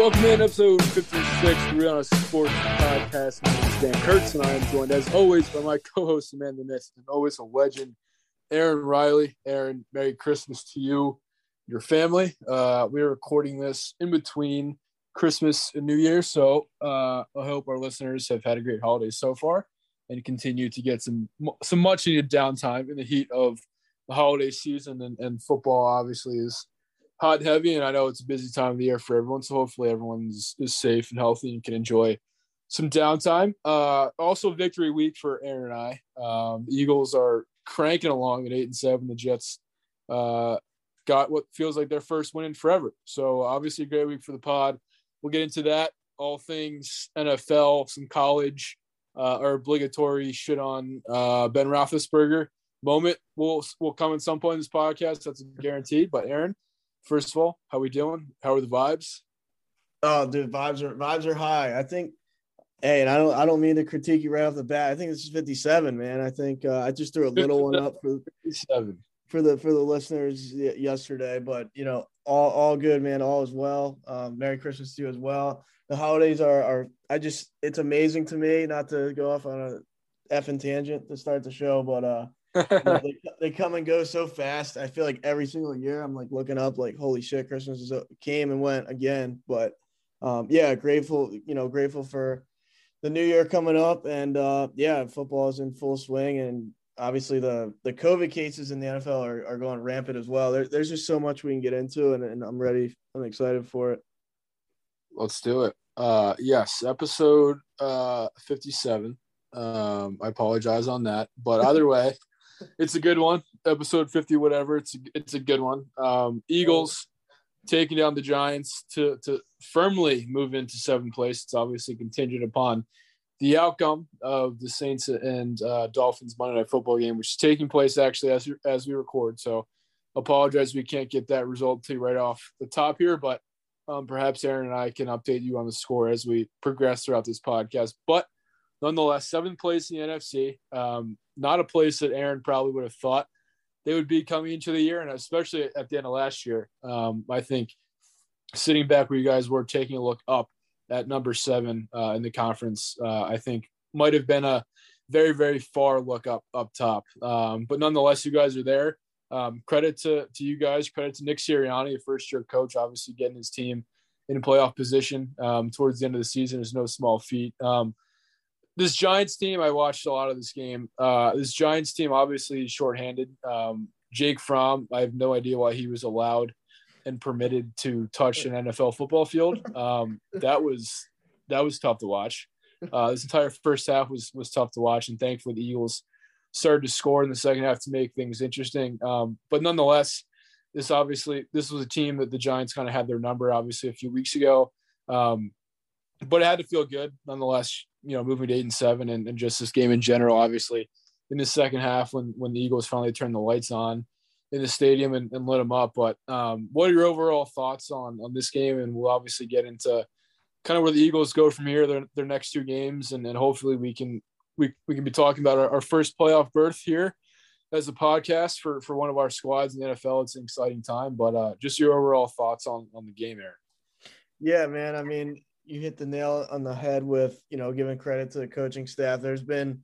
Welcome in episode 56 of the Rihanna Sports Podcast. My name is Dan Kurtz, and I am joined, as always, by my co-host Amanda Ness, and always a legend, Aaron Riley. Aaron, Merry Christmas to you, your family. Uh, we are recording this in between Christmas and New Year, so uh, I hope our listeners have had a great holiday so far, and continue to get some some much needed downtime in the heat of the holiday season. And, and football, obviously, is hot and heavy, and I know it's a busy time of the year for everyone. So hopefully everyone's is safe and healthy and can enjoy some downtime. Uh, also, victory week for Aaron and I. Um, Eagles are cranking along at eight and seven. The Jets uh, got what feels like their first win in forever. So obviously, a great week for the pod. We'll get into that. All things NFL, some college, uh, our obligatory shit on uh, Ben Roethlisberger moment will will come at some point in this podcast. That's guaranteed. But Aaron, first of all, how we doing? How are the vibes? Oh, dude, vibes are vibes are high. I think. Hey, and I don't I don't mean to critique you right off the bat. I think this is 57, man. I think uh, I just threw a little one up for 57. for the for the listeners yesterday, but you know, all all good, man. All is well. Um, Merry Christmas to you as well. The holidays are are I just it's amazing to me. Not to go off on a effing tangent to start the show, but uh, you know, they, they come and go so fast. I feel like every single year I'm like looking up, like, holy shit, Christmas is, came and went again. But um, yeah, grateful, you know, grateful for the new year coming up. And uh, yeah, football is in full swing. And obviously the the COVID cases in the NFL are, are going rampant as well. There, there's just so much we can get into, and, and I'm ready. I'm excited for it. Let's do it. Uh, yes, episode uh, 57. Um, I apologize on that, but either way, it's a good one. Episode 50, whatever. It's a, it's a good one. Um, Eagles taking down the Giants to to firmly move into seventh place. It's obviously contingent upon the outcome of the Saints and uh, Dolphins Monday Night Football game, which is taking place actually as as we record. So, apologize we can't get that result to you right off the top here, but um, perhaps Aaron and I can update you on the score as we progress throughout this podcast. But nonetheless, seventh place in the NFC. Um, not a place that Aaron probably would have thought they would be coming into the year, and especially at the end of last year. Um, I think sitting back where you guys were, taking a look up at number seven uh, in the conference, uh, I think might have been a very, very far look up up top. Um, but nonetheless, you guys are there. Um, credit to to you guys. Credit to Nick Sirianni, a first year coach, obviously getting his team in a playoff position um, towards the end of the season is no small feat. This Giants team, I watched a lot of this game. Uh, this Giants team obviously is shorthanded. Um, Jake Fromm, I have no idea why he was allowed and permitted to touch an NFL football field. Um, that was that was tough to watch. Uh, this entire first half was was tough to watch, and thankfully the Eagles started to score in the second half to make things interesting. Um, but nonetheless, this obviously this was a team that the Giants kind of had their number obviously a few weeks ago. Um, but it had to feel good nonetheless, you know, moving to eight and seven and, and just this game in general, obviously in the second half when when the Eagles finally turned the lights on in the stadium and, and lit them up. But um, what are your overall thoughts on on this game? And we'll obviously get into kind of where the Eagles go from here, their their next two games, and, and hopefully we can we, we can be talking about our, our first playoff berth here as a podcast for for one of our squads in the NFL. It's an exciting time, but uh, just your overall thoughts on on the game, Aaron. Yeah, man. I mean, you hit the nail on the head with you know giving credit to the coaching staff. There's been,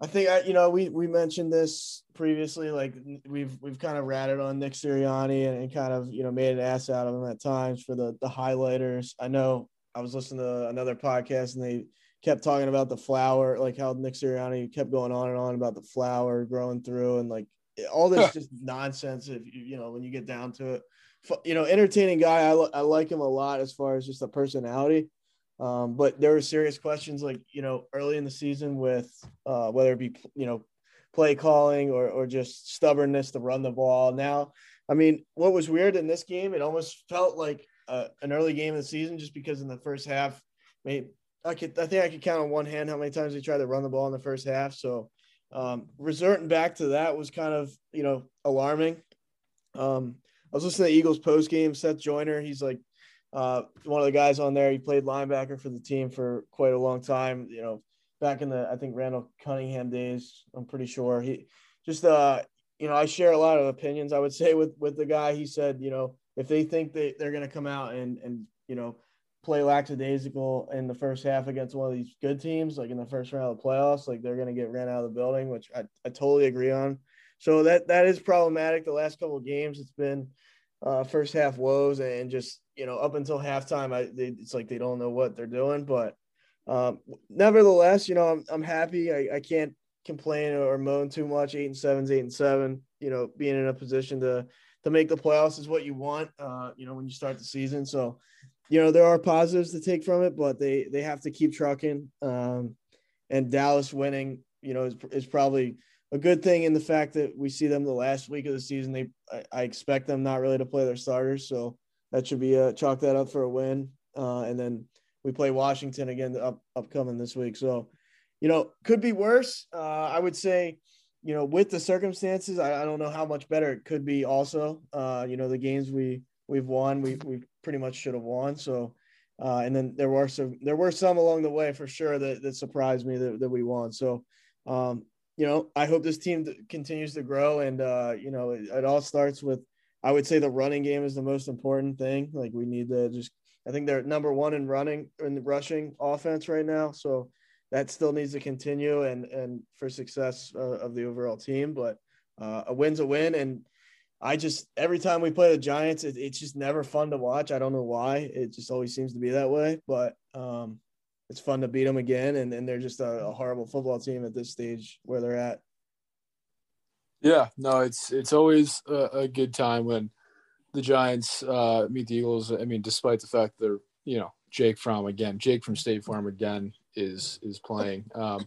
I think I, you know we we mentioned this previously. Like we've we've kind of ratted on Nick Sirianni and, and kind of you know made an ass out of him at times for the the highlighters. I know I was listening to another podcast and they kept talking about the flower, like how Nick Sirianni kept going on and on about the flower growing through and like all this just nonsense. If you you know when you get down to it, you know, entertaining guy. I, I like him a lot as far as just the personality. Um, but there were serious questions like you know early in the season with uh, whether it be you know play calling or or just stubbornness to run the ball. Now, I mean, what was weird in this game, it almost felt like uh, an early game of the season just because in the first half, maybe I could I think I could count on one hand how many times they tried to run the ball in the first half. So um, resorting back to that was kind of you know alarming. Um, I was listening to Eagles post game. Seth Joyner, he's like uh, one of the guys on there. He played linebacker for the team for quite a long time. You know, back in the I think Randall Cunningham days. I'm pretty sure he just uh you know I share a lot of opinions. I would say with with the guy. He said you know if they think they they're going to come out and and you know play lackadaisical in the first half against one of these good teams, like in the first round of the playoffs, like they're going to get ran out of the building, which I, I totally agree on. So that that is problematic. The last couple of games, it's been uh, first half woes and just you know up until halftime, I they, it's like they don't know what they're doing. But um, nevertheless, you know I'm I'm happy. I, I can't complain or moan too much. Eight and seven, eight and seven. You know, being in a position to to make the playoffs is what you want. Uh, you know, when you start the season, so you know there are positives to take from it, but they they have to keep trucking. Um, and Dallas winning, you know, is, is probably a good thing in the fact that we see them the last week of the season. They I, I expect them not really to play their starters, so that should be a chalk that up for a win. Uh, and then we play Washington again up upcoming this week. So, you know, could be worse. Uh, I would say, you know, with the circumstances, I, I, don't know how much better it could be. Also, uh, you know, the games we we've won, we we pretty much should have won. So, uh, and then there were some there were some along the way for sure that, that surprised me that, that we won. So, um, you know, I hope this team continues to grow, and uh, you know, it, it all starts with I would say the running game is the most important thing. Like we need to just I think they're number one in running in rushing offense right now. So that still needs to continue and and for success uh, of the overall team. But uh, a win's a win, and I just every time we play the Giants, it, it's just never fun to watch. I don't know why. It just always seems to be that way. But um, it's fun to beat them again, and, and they're just a, a horrible football team at this stage where they're at. Yeah, no, it's it's always a, a good time when the Giants uh, meet the Eagles. I mean, despite the fact they're you know Jake Fromm again, Jake from State Farm again is is playing. Um,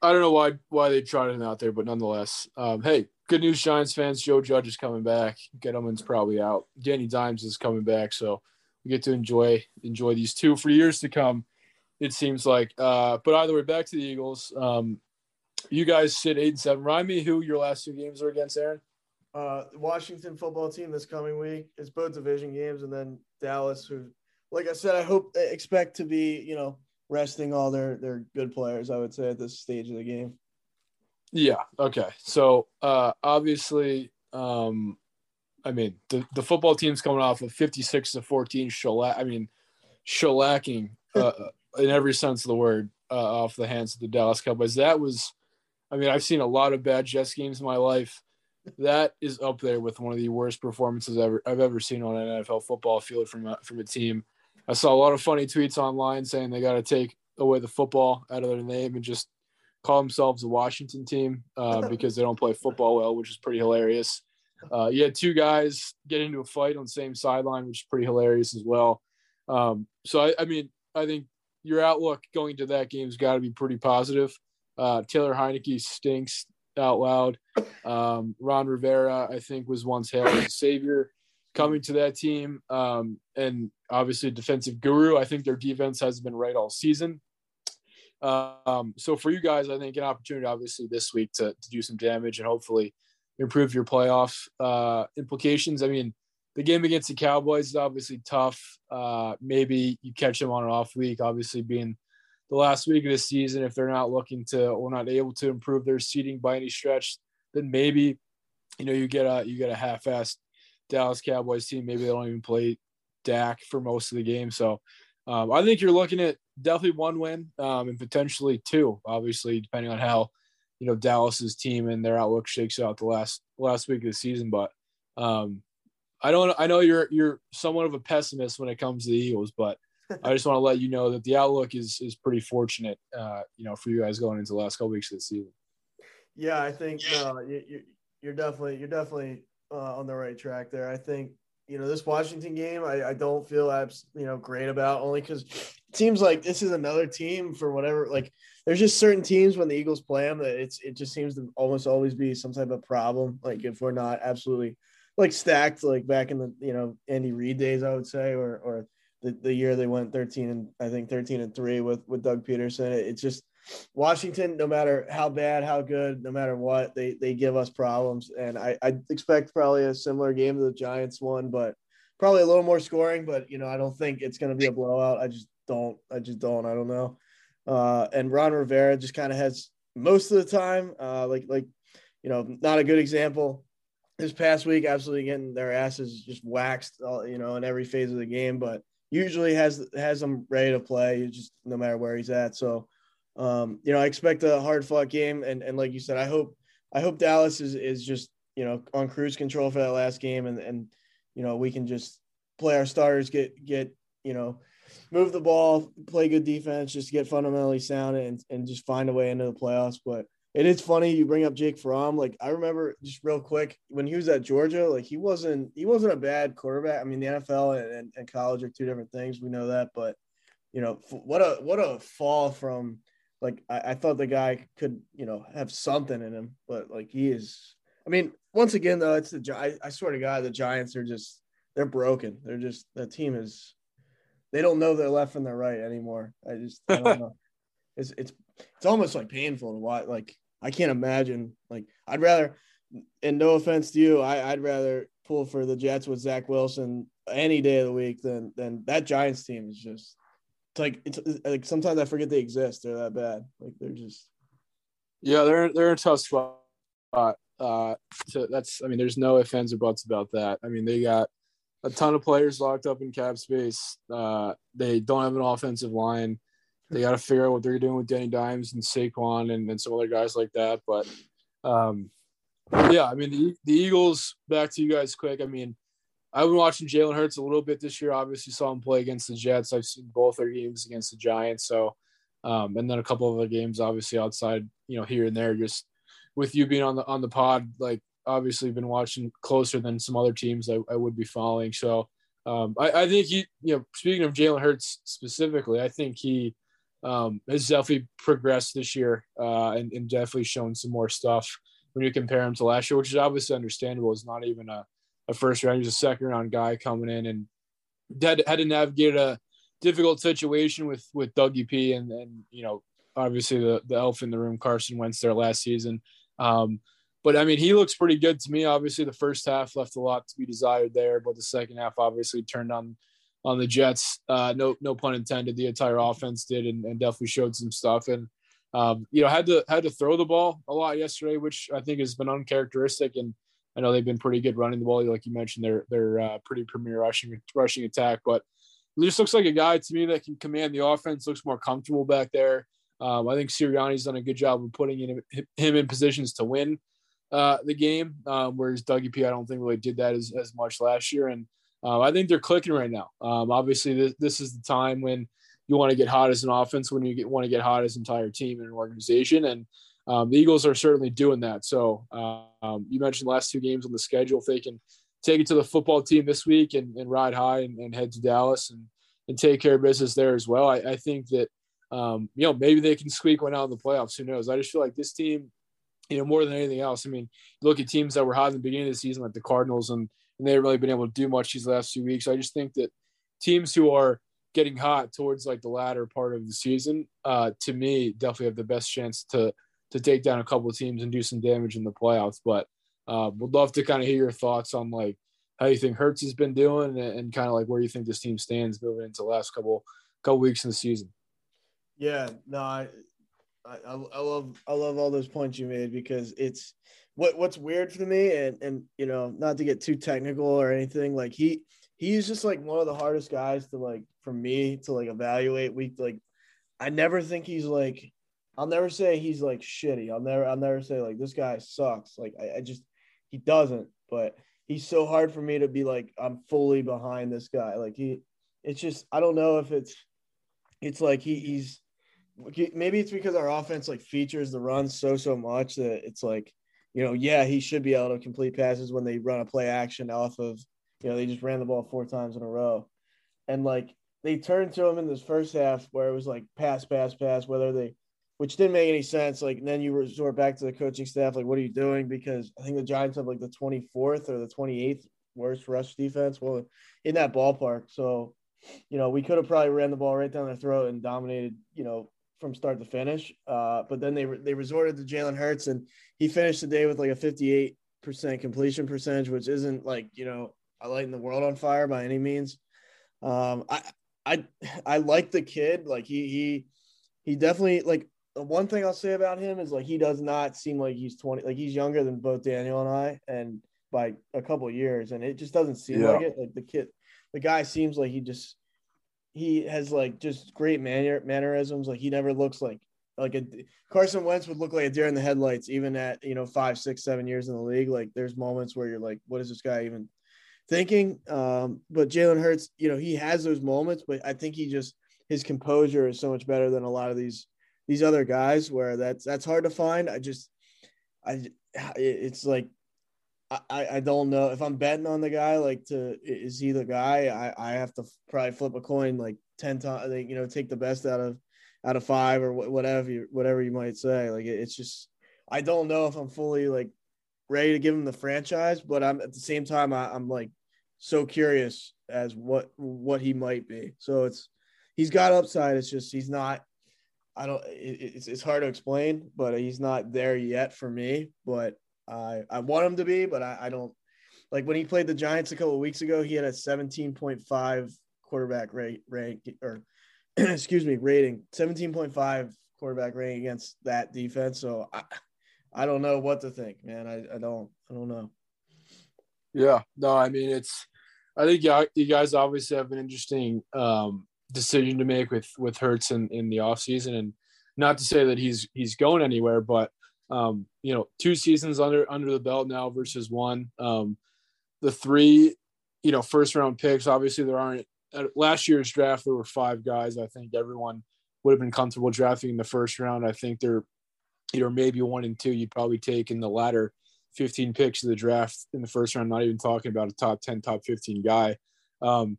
I don't know why why they trotted him out there, but nonetheless, um, hey, good news, Giants fans. Joe Judge is coming back. Gettleman's probably out. Danny Dimes is coming back, so we get to enjoy enjoy these two for years to come. It seems like. Uh, but either way, back to the Eagles. Um, you guys sit eight and seven. Remind me who your last two games are against, Aaron. Uh, Washington football team this coming week. It's both division games, and then Dallas, who, like I said, I hope they expect to be, you know, resting all their their good players. I would say at this stage of the game. Yeah. Okay. So uh, obviously, um, I mean, the, the football team's coming off of 56 to 14 shellac. I mean, shellacking uh, in every sense of the word uh, off the hands of the Dallas Cowboys. That was, I mean, I've seen a lot of bad Jets games in my life. That is up there with one of the worst performances ever I've ever seen on an NFL football field from a, from a team. I saw a lot of funny tweets online saying they got to take away the football out of their name and just call themselves a Washington team uh, because they don't play football well, which is pretty hilarious. Uh, you had two guys get into a fight on the same sideline, which is pretty hilarious as well. Um, so I, I, mean, I think your outlook going to that game's got to be pretty positive. Uh, Taylor Heinicke stinks out loud. Um, Ron Rivera, I think, was once hailed as a savior coming to that team, um, and obviously defensive guru. I think their defense has been right all season. Um, so for you guys, I think an opportunity obviously this week to, to do some damage and hopefully improve your playoff uh, implications. I mean, the game against the Cowboys is obviously tough. Uh, maybe you catch them on an off week, obviously being the last week of the season. If they're not looking to or not able to improve their seating by any stretch, then maybe you know you get a you get a half-assed Dallas Cowboys team. Maybe they don't even play Dak for most of the game. So um, I think you're looking at definitely one win um, and potentially two, obviously, depending on how you know Dallas's team and their outlook shakes out the last last week of the season. But um, I don't. I know you're you're somewhat of a pessimist when it comes to the Eagles, but I just want to let you know that the outlook is is pretty fortunate. Uh, you know, for you guys going into the last couple weeks of the season. Yeah, I think uh, you, you're definitely you're definitely uh, on the right track there. I think you know this Washington game, I, I don't feel abs- you know great about only because it seems like this is another team for whatever. Like there's just certain teams when the Eagles play them that it's it just seems to almost always be some type of problem. Like if we're not absolutely like stacked, like back in the you know Andy Reid days, I would say, or or the, the year they went 13 and I think 13 and three with with Doug Pederson. It, it's just Washington, no matter how bad, how good, no matter what, they they give us problems. And I, I expect probably a similar game to the Giants one, but probably a little more scoring. But you know, I don't think it's going to be a blowout. I just don't. I just don't. I don't know. Uh, and Ron Rivera just kind of has most of the time, uh, like like you know, not a good example. This past week, absolutely getting their asses just waxed, all, you know, in every phase of the game. But usually has has them ready to play, just no matter where he's at. So um, you know, I expect a hard fought game, and and like you said, I hope I hope Dallas is is just you know on cruise control for that last game, and and you know we can just play our starters, get get you know move the ball, play good defense, just get fundamentally sound, and and just find a way into the playoffs. But it is funny you bring up Jake Fromm. Like I remember just real quick when he was at Georgia, like he wasn't he wasn't a bad quarterback. I mean, the NFL and, and college are two different things. We know that, but you know what a what a fall from like I, I, thought the guy could, you know, have something in him, but like he is. I mean, once again though, it's the I, I swear to God, the Giants are just they're broken. They're just the team is they don't know their left and their right anymore. I just I don't know. It's it's it's almost like painful to watch. Like I can't imagine. Like I'd rather, and no offense to you, I, I'd rather pull for the Jets with Zach Wilson any day of the week than than that Giants team is just it's like it's like sometimes I forget they exist. They're that bad. Like they're just. Yeah, they're they're a tough spot. Uh, so that's I mean, there's no ifs ands or buts about that. I mean, they got a ton of players locked up in cap space. Uh, they don't have an offensive line. They got to figure out what they're doing with Danny Dimes and Saquon and, and some other guys like that. But um, yeah, I mean, the, the Eagles. Back to you guys, quick. I mean, I've been watching Jalen Hurts a little bit this year. Obviously, saw him play against the Jets. I've seen both their games against the Giants. So, um, and then a couple of other games, obviously outside, you know, here and there. Just with you being on the on the pod, like obviously been watching closer than some other teams I, I would be following. So, um, I, I, think he, you know, speaking of Jalen Hurts specifically, I think he um, has definitely progressed this year uh, and, and definitely shown some more stuff when you compare him to last year, which is obviously understandable. It's not even a a first round. He's a second round guy coming in and had, had to navigate a difficult situation with with Dougie P and and you know obviously the the elf in the room Carson Wentz there last season. Um, but I mean, he looks pretty good to me. Obviously, the first half left a lot to be desired there, but the second half obviously turned on on the Jets. Uh, no, no pun intended. The entire offense did, and, and definitely showed some stuff. And um, you know, had to had to throw the ball a lot yesterday, which I think has been uncharacteristic. And I know they've been pretty good running the ball, like you mentioned. They're they're uh, pretty premier rushing rushing attack, but he just looks like a guy to me that can command the offense. Looks more comfortable back there. Um, I think Sirianni's done a good job of putting in, him in positions to win uh, the game, um, whereas Dougie P I don't think really did that as, as much last year. And uh, I think they're clicking right now. Um, obviously, this, this is the time when you want to get hot as an offense, when you get, want to get hot as an entire team and an organization, and um, the Eagles are certainly doing that. So um, you mentioned last two games on the schedule. If they can take it to the football team this week and, and ride high and, and, head to Dallas and, and take care of business there as well, I, I think that um, you know maybe they can squeak one out in the playoffs. Who knows? I just feel like this team, you know, more than anything else. I mean, look at teams that were hot in the beginning of the season, like the Cardinals, and, and they've really been able to do much these last few weeks. I just think that teams who are getting hot towards like the latter part of the season, uh, to me, definitely have the best chance to to take down a couple of teams and do some damage in the playoffs. But uh, would love to kind of hear your thoughts on like how you think Hurts has been doing and, and kind of like where you think this team stands moving into the last couple couple weeks in the season. Yeah, no, I, I, I love I love all those points you made because it's what what's weird for me and and you know not to get too technical or anything like he he's just like one of the hardest guys to like for me to like evaluate week like I never think he's like I'll never say he's like shitty. I'll never I'll never say like this guy sucks. Like I, I just he doesn't, but he's so hard for me to be like I'm fully behind this guy. Like he it's just I don't know if it's it's like he, he's maybe it's because our offense like features the run so so much that it's like you know yeah he should be able to complete passes when they run a play action off of you know they just ran the ball four times in a row. And like they turned to him in this first half where it was like pass pass pass whether they which didn't make any sense. Like then you resort back to the coaching staff like what are you doing? Because i think the giants have like the 24th or the 28th worst rush defense well in that ballpark. So you know we could have probably ran the ball right down their throat and dominated you know from start to finish. Uh, but then they they resorted to Jalen Hurts, and he finished the day with like a 58 percent completion percentage, which isn't like you know lighting the world on fire by any means. Um, I I I like the kid. Like he he he definitely like the one thing I'll say about him is like he does not seem like he's 20 like he's younger than both Daniel and I and by a couple years and it just doesn't seem yeah. like it like the kid the guy seems like he just he has like just great manner mannerisms. Like he never looks like like a Carson Wentz would look like a deer in the headlights, even at you know five, six, seven years in the league. Like there's moments where you're like, what is this guy even thinking? Um, but Jalen Hurts, you know, he has those moments, but I think he just his composure is so much better than a lot of these these other guys where that's that's hard to find. I just I it's like I, I don't know if I'm betting on the guy. Like, to is he the guy? I, I have to probably flip a coin like ten times. You know, take the best out of out of five or whatever you whatever you might say. Like, it, it's just I don't know if I'm fully like ready to give him the franchise, but I'm at the same time I, I'm like so curious as what what he might be. So it's he's got upside. It's just he's not. I don't. It, it's it's hard to explain, but he's not there yet for me. But I I want him to be, but I, I don't like when he played the Giants a couple of weeks ago. He had a 17.5 quarterback rate rank or excuse me rating, 17.5 quarterback rating against that defense. So I I don't know what to think, man. I, I don't I don't know. Yeah, no, I mean it's. I think you guys obviously have an interesting um, decision to make with with Hurts in, in the offseason. and not to say that he's he's going anywhere, but um, you know, two seasons under under the belt now versus one. Um, the three, you know, first round picks. Obviously, there aren't. Last year's draft, there were five guys. I think everyone would have been comfortable drafting in the first round. I think there, you know, maybe one and two you'd probably take in the latter 15 picks of the draft in the first round. Not even talking about a top 10, top 15 guy. Um,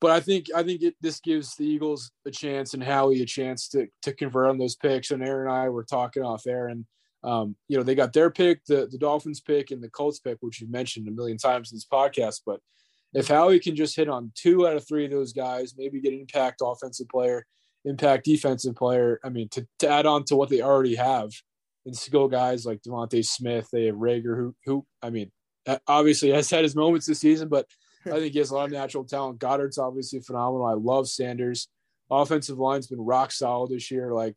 but I think I think it, this gives the Eagles a chance and Howie a chance to to convert on those picks. And Aaron and I were talking off air, and um, you know, they got their pick, the, the Dolphins pick, and the Colts pick, which you've mentioned a million times in this podcast. But if Howie can just hit on two out of three of those guys, maybe get an impact offensive player, impact defensive player, I mean, to, to add on to what they already have and skill guys like DeVonta Smith, they have Reagor, who, who, I mean, obviously has had his moments this season, but I think he has a lot of natural talent. Goedert's obviously phenomenal. I love Sanders. Offensive line's been rock solid this year. Like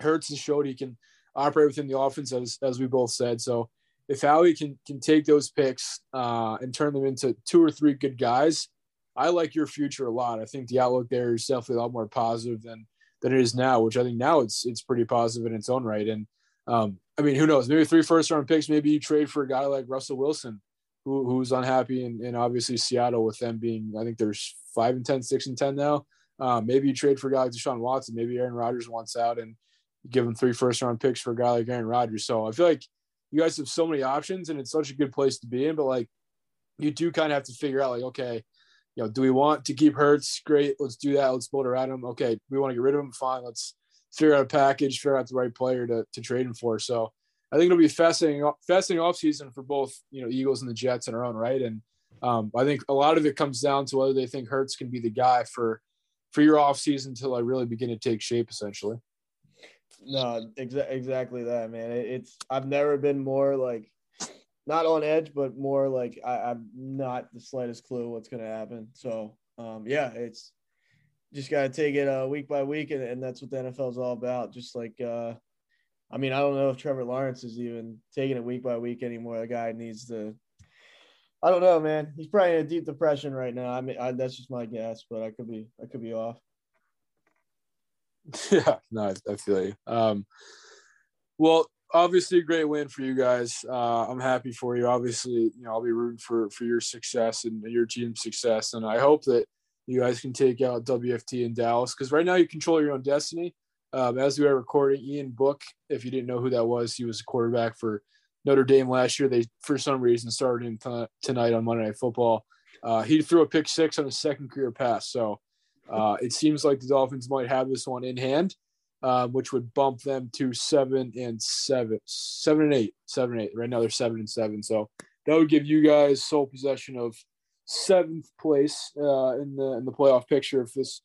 Hurts has showed he can – operate within the offense, as, as we both said. So if Howie can can take those picks uh, and turn them into two or three good guys, I like your future a lot. I think the outlook there is definitely a lot more positive than than it is now, which I think now it's it's pretty positive in its own right. And um, I mean, who knows? Maybe three first round picks. Maybe you trade for a guy like Russell Wilson, who who's unhappy, and, and obviously Seattle with them being I think there's five and 10, 6 and ten now. Um, maybe you trade for a guy like Deshaun Watson. Maybe Aaron Rodgers wants out, and give him three first round picks for a guy like Aaron Rodgers. So I feel like you guys have so many options and it's such a good place to be in. But like you do kind of have to figure out like, okay, you know, do we want to keep Hurts? Great, let's do that. Let's build around him. Okay, we want to get rid of him. Fine, let's figure out a package, figure out the right player to, to trade him for. So I think it'll be fascinating, fascinating offseason for both, you know, Eagles and the Jets in our own right. And um, I think a lot of it comes down to whether they think Hurts can be the guy for for your offseason until I really begin to take shape essentially. No, exa- exactly that, man. It, it's I've never been more like not on edge, but more like I, I'm not the slightest clue what's gonna happen. So um, yeah, it's just gotta take it uh, week by week, and, and that's what the NFL is all about. Just like uh, I mean, I don't know if Trevor Lawrence is even taking it week by week anymore. The guy needs to. I don't know, man. He's probably in a deep depression right now. I mean, I, that's just my guess, but I could be, I could be off. Yeah, no, I, I feel you. Um, well, obviously a great win for you guys. Uh, I'm happy for you. Obviously, you know, I'll be rooting for for your success and your team's success, and I hope that you guys can take out WFT in Dallas because right now you control your own destiny. Um, as we are recording, Ian Book, if you didn't know who that was, he was a quarterback for Notre Dame last year. They, for some reason, started him t- tonight on Monday Night Football. Uh, he threw a pick six on his second career pass. So uh, it seems like the Dolphins might have this one in hand, uh, which would bump them to seven and seven, seven and eight, seven and eight. Right now they're seven and seven. So that would give you guys sole possession of seventh place uh, in the in the playoff picture if this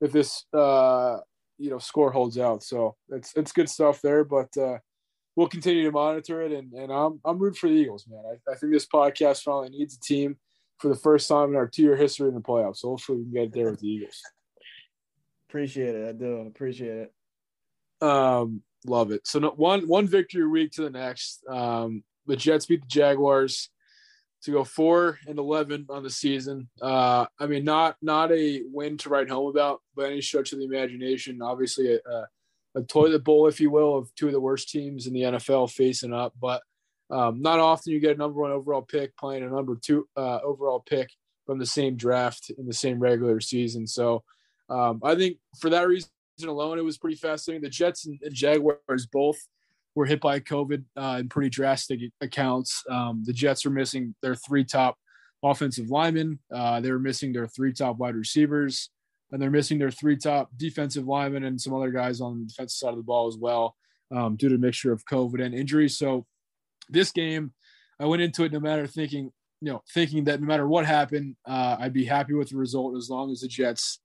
if this uh, you know score holds out. So it's it's good stuff there, but uh, we'll continue to monitor it. And and I'm I'm rooting for the Eagles, man. I, I think this podcast finally needs a team for the first time in our two year history in the playoffs. So hopefully we can get there with the Eagles. Appreciate it. I do appreciate it. Um, love it. So no, one one victory week to the next. Um, the Jets beat the Jaguars to go four and eleven on the season. Uh, I mean, not not a win to write home about by any stretch of the imagination. Obviously, a, a, a toilet bowl, if you will, of two of the worst teams in the NFL facing up. But um, not often you get a number one overall pick playing a number two uh, overall pick from the same draft in the same regular season. So um, I think for that reason alone, it was pretty fascinating. The Jets and, Jaguars both were hit by COVID uh, in pretty drastic accounts. Um, the Jets are missing their three top offensive linemen. Uh, they were missing their three top wide receivers, and they're missing their three top defensive linemen and some other guys on the defensive side of the ball as well, um, due to a mixture of COVID and injuries. So this game, I went into it no matter thinking, you know, thinking that no matter what happened, uh, I'd be happy with the result as long as the Jets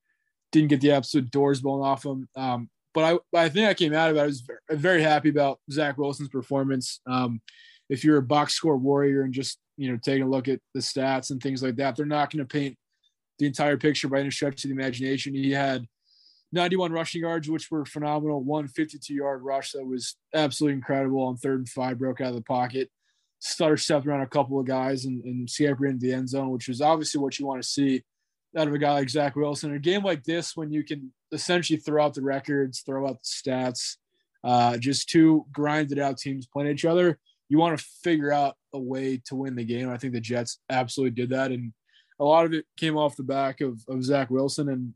didn't get the absolute doors blown off them. Um, but I, I think I came out of it. I was very, happy about Zach Wilson's performance. Um, if you're a box score warrior and just you know taking a look at the stats and things like that, they're not going to paint the entire picture by any stretch of the imagination. He had 91 rushing yards, which were phenomenal. One 52 yard rush that was absolutely incredible on third and five, broke out of the pocket. Stutter stepped around a couple of guys and, and scampered into the end zone, which is obviously what you want to see out of a guy like Zach Wilson. In a game like this, when you can essentially throw out the records, throw out the stats, uh, just two grinded out teams playing each other, you want to figure out a way to win the game. I think the Jets absolutely did that. And a lot of it came off the back of, of Zach Wilson. And,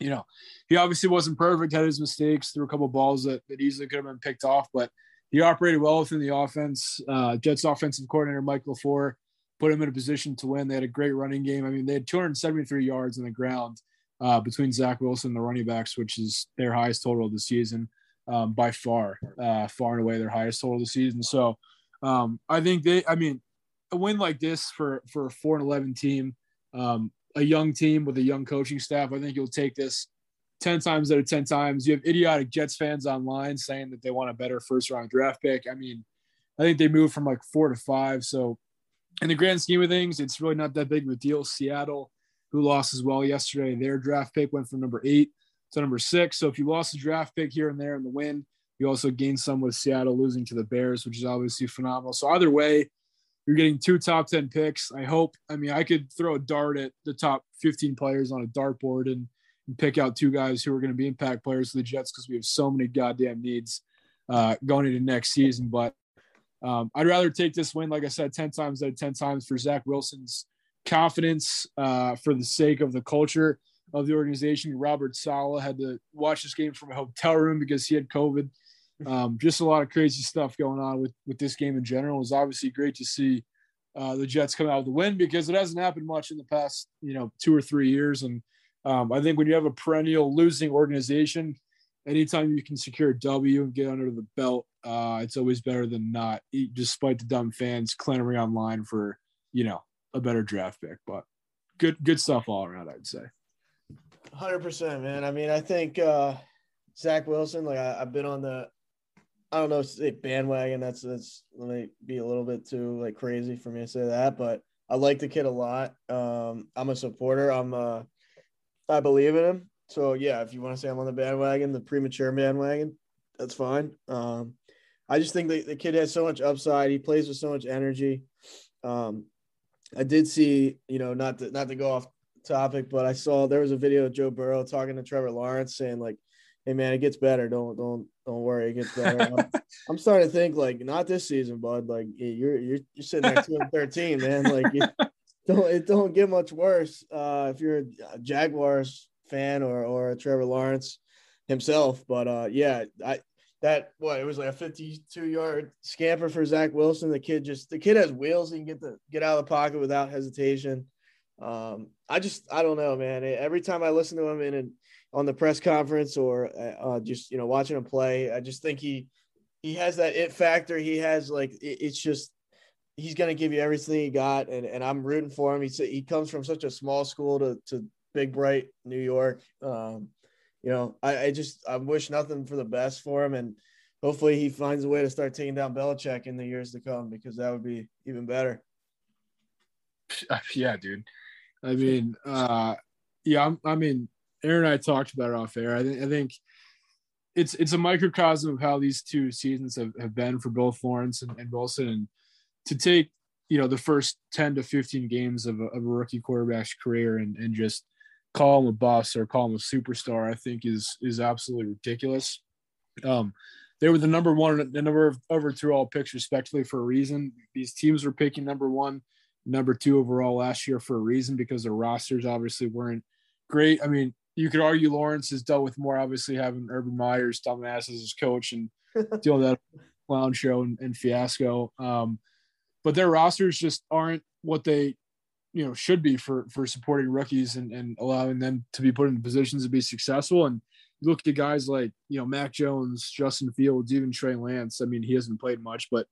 you know, he obviously wasn't perfect, had his mistakes, threw a couple balls that, that easily could have been picked off, but he operated well within the offense. Uh, Jets offensive coordinator Mike LaFleur put him in a position to win. They had a great running game. I mean, they had 273 yards on the ground uh, between Zach Wilson and the running backs, which is their highest total of the season um, by far, uh, far and away their highest total of the season. So um, I think they, I mean, a win like this for for a four and eleven team, um, a young team with a young coaching staff, I think you'll take this ten times out of ten times. You have idiotic Jets fans online saying that they want a better first round draft pick. I mean, I think they moved from like four to five, so in the grand scheme of things, it's really not that big of a deal. Seattle, who lost as well yesterday, their draft pick went from number eight to number six. So if you lost a draft pick here and there in the win, you also gained some with Seattle losing to the Bears, which is obviously phenomenal. So either way, you're getting two top 10 picks. I hope, I mean, I could throw a dart at the top 15 players on a dartboard and, and pick out two guys who are going to be impact players for the Jets because we have so many goddamn needs uh, going into next season. But um, I'd rather take this win, like I said, 10 times out of 10 times for Zach Wilson's confidence, uh, for the sake of the culture of the organization. Robert Saleh had to watch this game from a hotel room because he had COVID. Um, just a lot of crazy stuff going on with, with this game in general. It was obviously great to see uh, the Jets come out with the win because it hasn't happened much in the past, you know, two or three years. And um, I think when you have a perennial losing organization, anytime you can secure a W and get under the belt, uh, it's always better than not, despite the dumb fans clamoring online for, you know, a better draft pick. But good, good stuff all around, I'd say. 100%, man. I mean, I think uh, Zach Wilson, like, I, have been on the, I don't know, say bandwagon. That's, that's, me be a little bit too, like, crazy for me to say that, but I like the kid a lot. Um, I'm a supporter. I'm, uh, I believe in him. So yeah, if you want to say I'm on the bandwagon, the premature bandwagon, that's fine. Um, I just think the, the kid has so much upside. He plays with so much energy. Um, I did see, you know, not to not to go off topic, but I saw there was a video of Joe Burrow talking to Trevor Lawrence saying like, "Hey man, it gets better. Don't don't don't worry, it gets better." I'm, I'm starting to think like, not this season, bud. Like you're you're you're sitting there two and thirteen, man. Like you, don't it don't get much worse uh, if you're a Jaguars fan or or a Trevor Lawrence himself. But uh, yeah, I that what it was like a 52 yard scamper for Zach Wilson. The kid just the kid has wheels. He can get the get out of the pocket without hesitation. Um, I just I don't know, man. Every time I listen to him in an, on the press conference or uh, just you know watching him play, I just think he he has that it factor. He has like it, it's just he's gonna give you everything he got, and and I'm rooting for him. He he comes from such a small school to to big bright New York. Um, you know, I, I just I wish nothing for the best for him, and hopefully he finds a way to start taking down Belichick in the years to come because that would be even better. Yeah, dude. I mean, uh, yeah, I'm, i mean, Aaron and I talked about it off air. I think, I think it's it's a microcosm of how these two seasons have, have been for both Lawrence and, and Wilson. And to take, you know, the first 10 to 15 games of a, of a rookie quarterback's career and, and just call him a bust or call him a superstar, I think is is absolutely ridiculous. Um, they were the number one, the number of overall picks, respectively, for a reason. These teams were picking number one number two overall last year for a reason because their rosters obviously weren't great. I mean, you could argue Lawrence has dealt with more, obviously having Urban Meyers, dumbass as his coach, and deal with that clown show and, and fiasco. Um, but their rosters just aren't what they, you know, should be for for supporting rookies and, and allowing them to be put in positions to be successful. And look at guys like you know Mac Jones, Justin Fields, even Trey Lance. I mean, he hasn't played much, but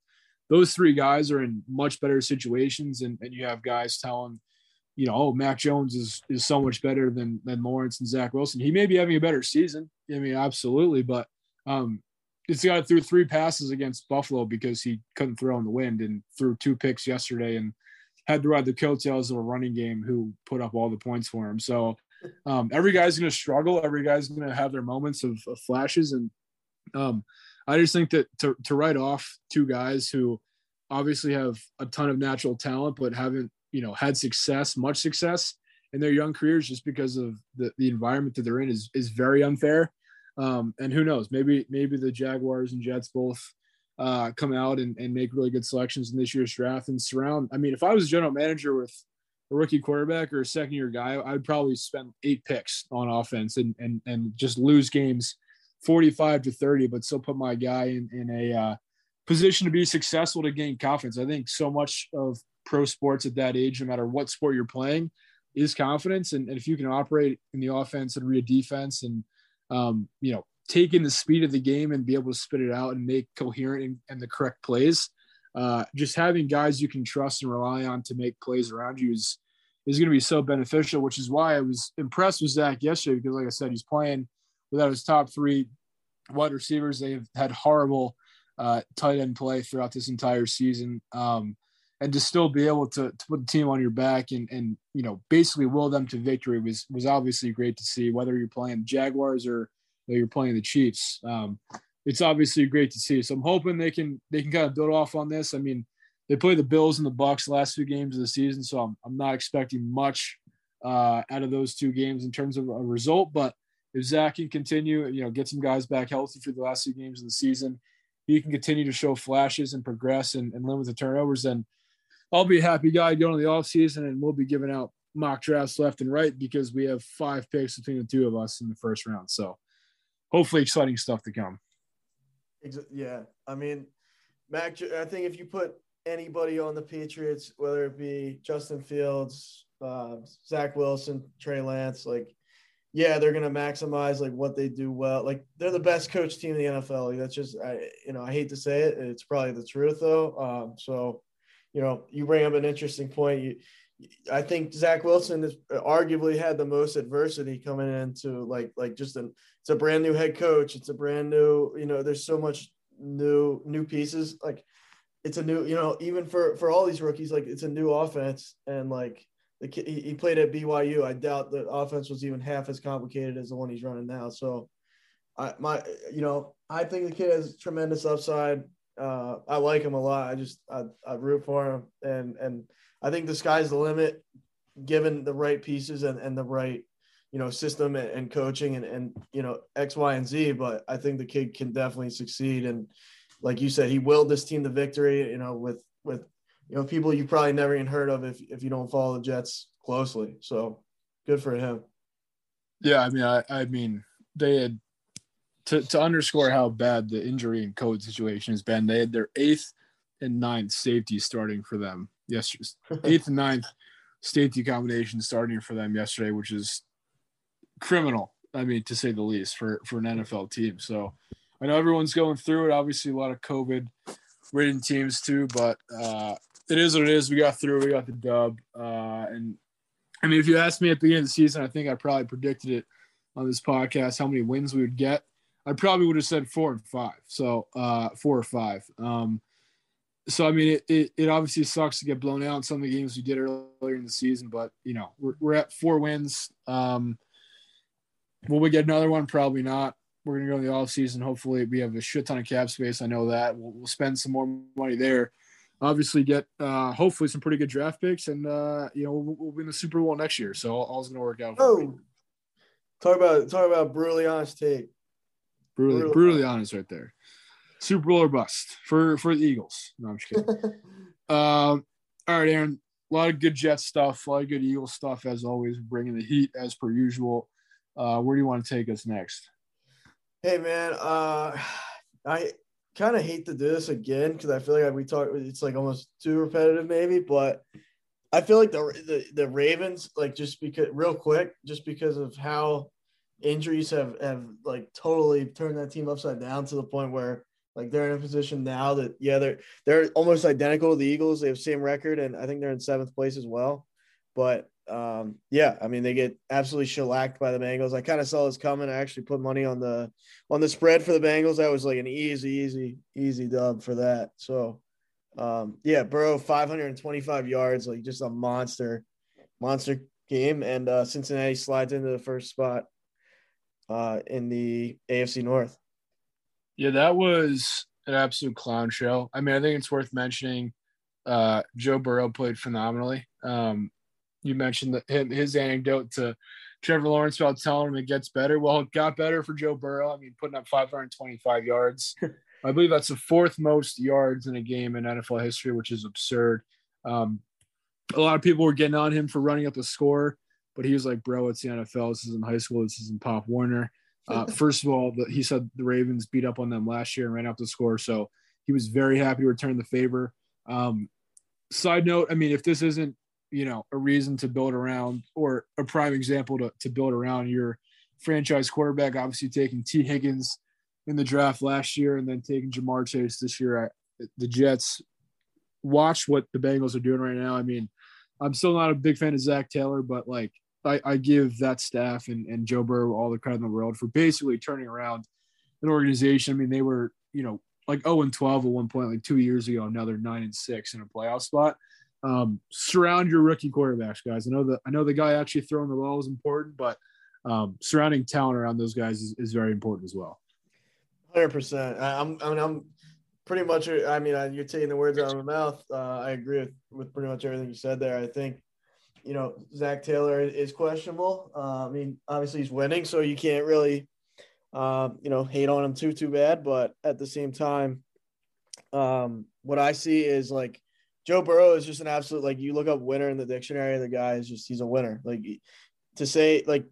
those three guys are in much better situations, and, and you have guys telling, you know, oh, Mac Jones is is so much better than than Lawrence and Zach Wilson. He may be having a better season. I mean, absolutely, but um, it's got through three passes against Buffalo because he couldn't throw in the wind and threw two picks yesterday and had to ride the coattails of a running game who put up all the points for him. So um, every guy's going to struggle. Every guy's going to have their moments of, of flashes, and um, I just think that to, to write off two guys who obviously have a ton of natural talent, but haven't, you know, had success, much success in their young careers just because of the, the environment that they're in is, is very unfair. Um, and who knows, maybe, maybe the Jaguars and Jets both uh, come out and, and make really good selections in this year's draft and surround. I mean, if I was a general manager with a rookie quarterback or a second year guy, I'd probably spend eight picks on offense and, and, and just lose games 45 to 30, but still put my guy in, in a uh, position to be successful to gain confidence. I think so much of pro sports at that age, no matter what sport you're playing, is confidence. And, and if you can operate in the offense and read defense and, um, you know, take in the speed of the game and be able to spit it out and make coherent and, and the correct plays, uh, just having guys you can trust and rely on to make plays around you is, is going to be so beneficial, which is why I was impressed with Zach yesterday because, like I said, he's playing – without his top three wide receivers. They've had horrible uh, tight end play throughout this entire season. Um, and to still be able to, to put the team on your back and, and, you know, basically will them to victory was, was obviously great to see whether you're playing Jaguars or you're playing the Chiefs. Um, it's obviously great to see. So I'm hoping they can, they can kind of build off on this. I mean, they play the Bills and the Bucks last two games of the season. So I'm, I'm not expecting much uh, out of those two games in terms of a result, but if Zach can continue, you know, get some guys back healthy for the last two games of the season, he can continue to show flashes and progress and, and limit the turnovers. And I'll be a happy guy going to the offseason and we'll be giving out mock drafts left and right because we have five picks between the two of us in the first round. So hopefully exciting stuff to come. Yeah. I mean, Mac, I think if you put anybody on the Patriots, whether it be Justin Fields, uh, Zach Wilson, Trey Lance, like yeah, they're gonna maximize like what they do well. Like they're the best coach team in the NFL. Like, that's just I you know I hate to say it. It's probably the truth though. Um, so you know you bring up an interesting point. You, I think Zach Wilson has arguably had the most adversity coming into like like just an it's a brand new head coach. It's a brand new you know there's so much new new pieces like it's a new you know even for for all these rookies like it's a new offense and like the kid, he played at BYU. I doubt the offense was even half as complicated as the one he's running now. So, I my you know I think the kid has tremendous upside. Uh, I like him a lot. I just I, I root for him, and and I think the sky's the limit, given the right pieces and, and the right, you know, system and, and coaching and, and, you know, X, Y, and Z. But I think the kid can definitely succeed. And like you said, he willed this team to victory, you know, with, with, you know, people you probably never even heard of if, if you don't follow the Jets closely. So good for him. Yeah. I mean, I, I mean, they had to, to underscore how bad the injury and COVID situation has been. They had their eighth and ninth safety starting for them yesterday. eighth and ninth safety combination starting for them yesterday, which is criminal. I mean, to say the least, for for an NFL team. So I know everyone's going through it. Obviously, a lot of COVID ridden teams too, but uh, it is what it is. We got through. We got the dub. Uh, and I mean, if you asked me at the beginning of the season, I think I probably predicted it on this podcast how many wins we would get. I probably would have said four and five. So uh, four or five. Um, so I mean, it, it, it obviously sucks to get blown out in some of the games we did earlier in the season, but you know we're we're at four wins. Um, will we get another one? Probably not. We're gonna go in the off season. Hopefully, we have a shit ton of cap space. I know that we'll, we'll spend some more money there. Obviously, get uh, hopefully some pretty good draft picks, and uh, you know we'll, we'll win the Super Bowl next year. So all's gonna work out. Oh, talk about talk about brutally honest take. Brutally, brutally, brutally honest, right there. Super Bowl or bust for for the Eagles. No, I'm just kidding. um, all right, Aaron. A lot of good Jet stuff, a lot of good Eagles stuff as always. Bringing the heat as per usual. Uh, where do you want to take us next? Hey man, uh, I kind of hate to do this again because I feel like we talked. It's like almost too repetitive, maybe. But I feel like the, the the Ravens, like just because real quick, just because of how injuries have have like totally turned that team upside down to the point where like they're in a position now that yeah they're they're almost identical to the Eagles. They have same record and I think they're in seventh place as well. But um, yeah, I mean they get absolutely shellacked by the Bengals. I kind of saw this coming. I actually put money on the on the spread for the Bengals. That was like an easy, easy, easy dub for that. So um, yeah, Burrow 525 yards, like just a monster, monster game. And uh, Cincinnati slides into the first spot uh, in the AFC North. Yeah, that was an absolute clown show. I mean, I think it's worth mentioning. Uh, Joe Burrow played phenomenally. Um, you mentioned that his anecdote to Trevor Lawrence about telling him it gets better. Well, it got better for Joe Burrow. I mean, putting up 525 yards. I believe that's the fourth most yards in a game in NFL history, which is absurd. Um, a lot of people were getting on him for running up the score, but he was like, "Bro, it's the NFL. This is in high school. This is in Pop Warner." Uh, first of all, the, he said the Ravens beat up on them last year and ran up the score, so he was very happy to return the favor. Um, side note, I mean, if this isn't you know a reason to build around or a prime example to, to build around your franchise quarterback, obviously taking Tee Higgins in the draft last year and then taking Ja'Marr Chase this year. I, the Jets watch what the Bengals are doing right now. I mean, I'm still not a big fan of Zac Taylor, but like I, I give that staff and, and Joe Burrow all the credit in the world for basically turning around an organization. I mean, they were, you know, like 0 and 12 at one point, like two years ago. They're 9 and 6 in a playoff spot. Um, surround your rookie quarterbacks, guys. I know that I know the guy actually throwing the ball is important, but um, surrounding talent around those guys is, is very important as well. Hundred percent. I'm. I mean, I'm pretty much. I mean, you're taking the words out of my mouth. Uh, I agree with with pretty much everything you said there. I think you know, Zac Taylor is questionable. Uh, I mean, obviously he's winning, so you can't really, um, you know, hate on him too too bad. But at the same time, um, what I see is like Joe Burrow is just an absolute like you look up winner in the dictionary, the guy is just he's a winner. Like to say like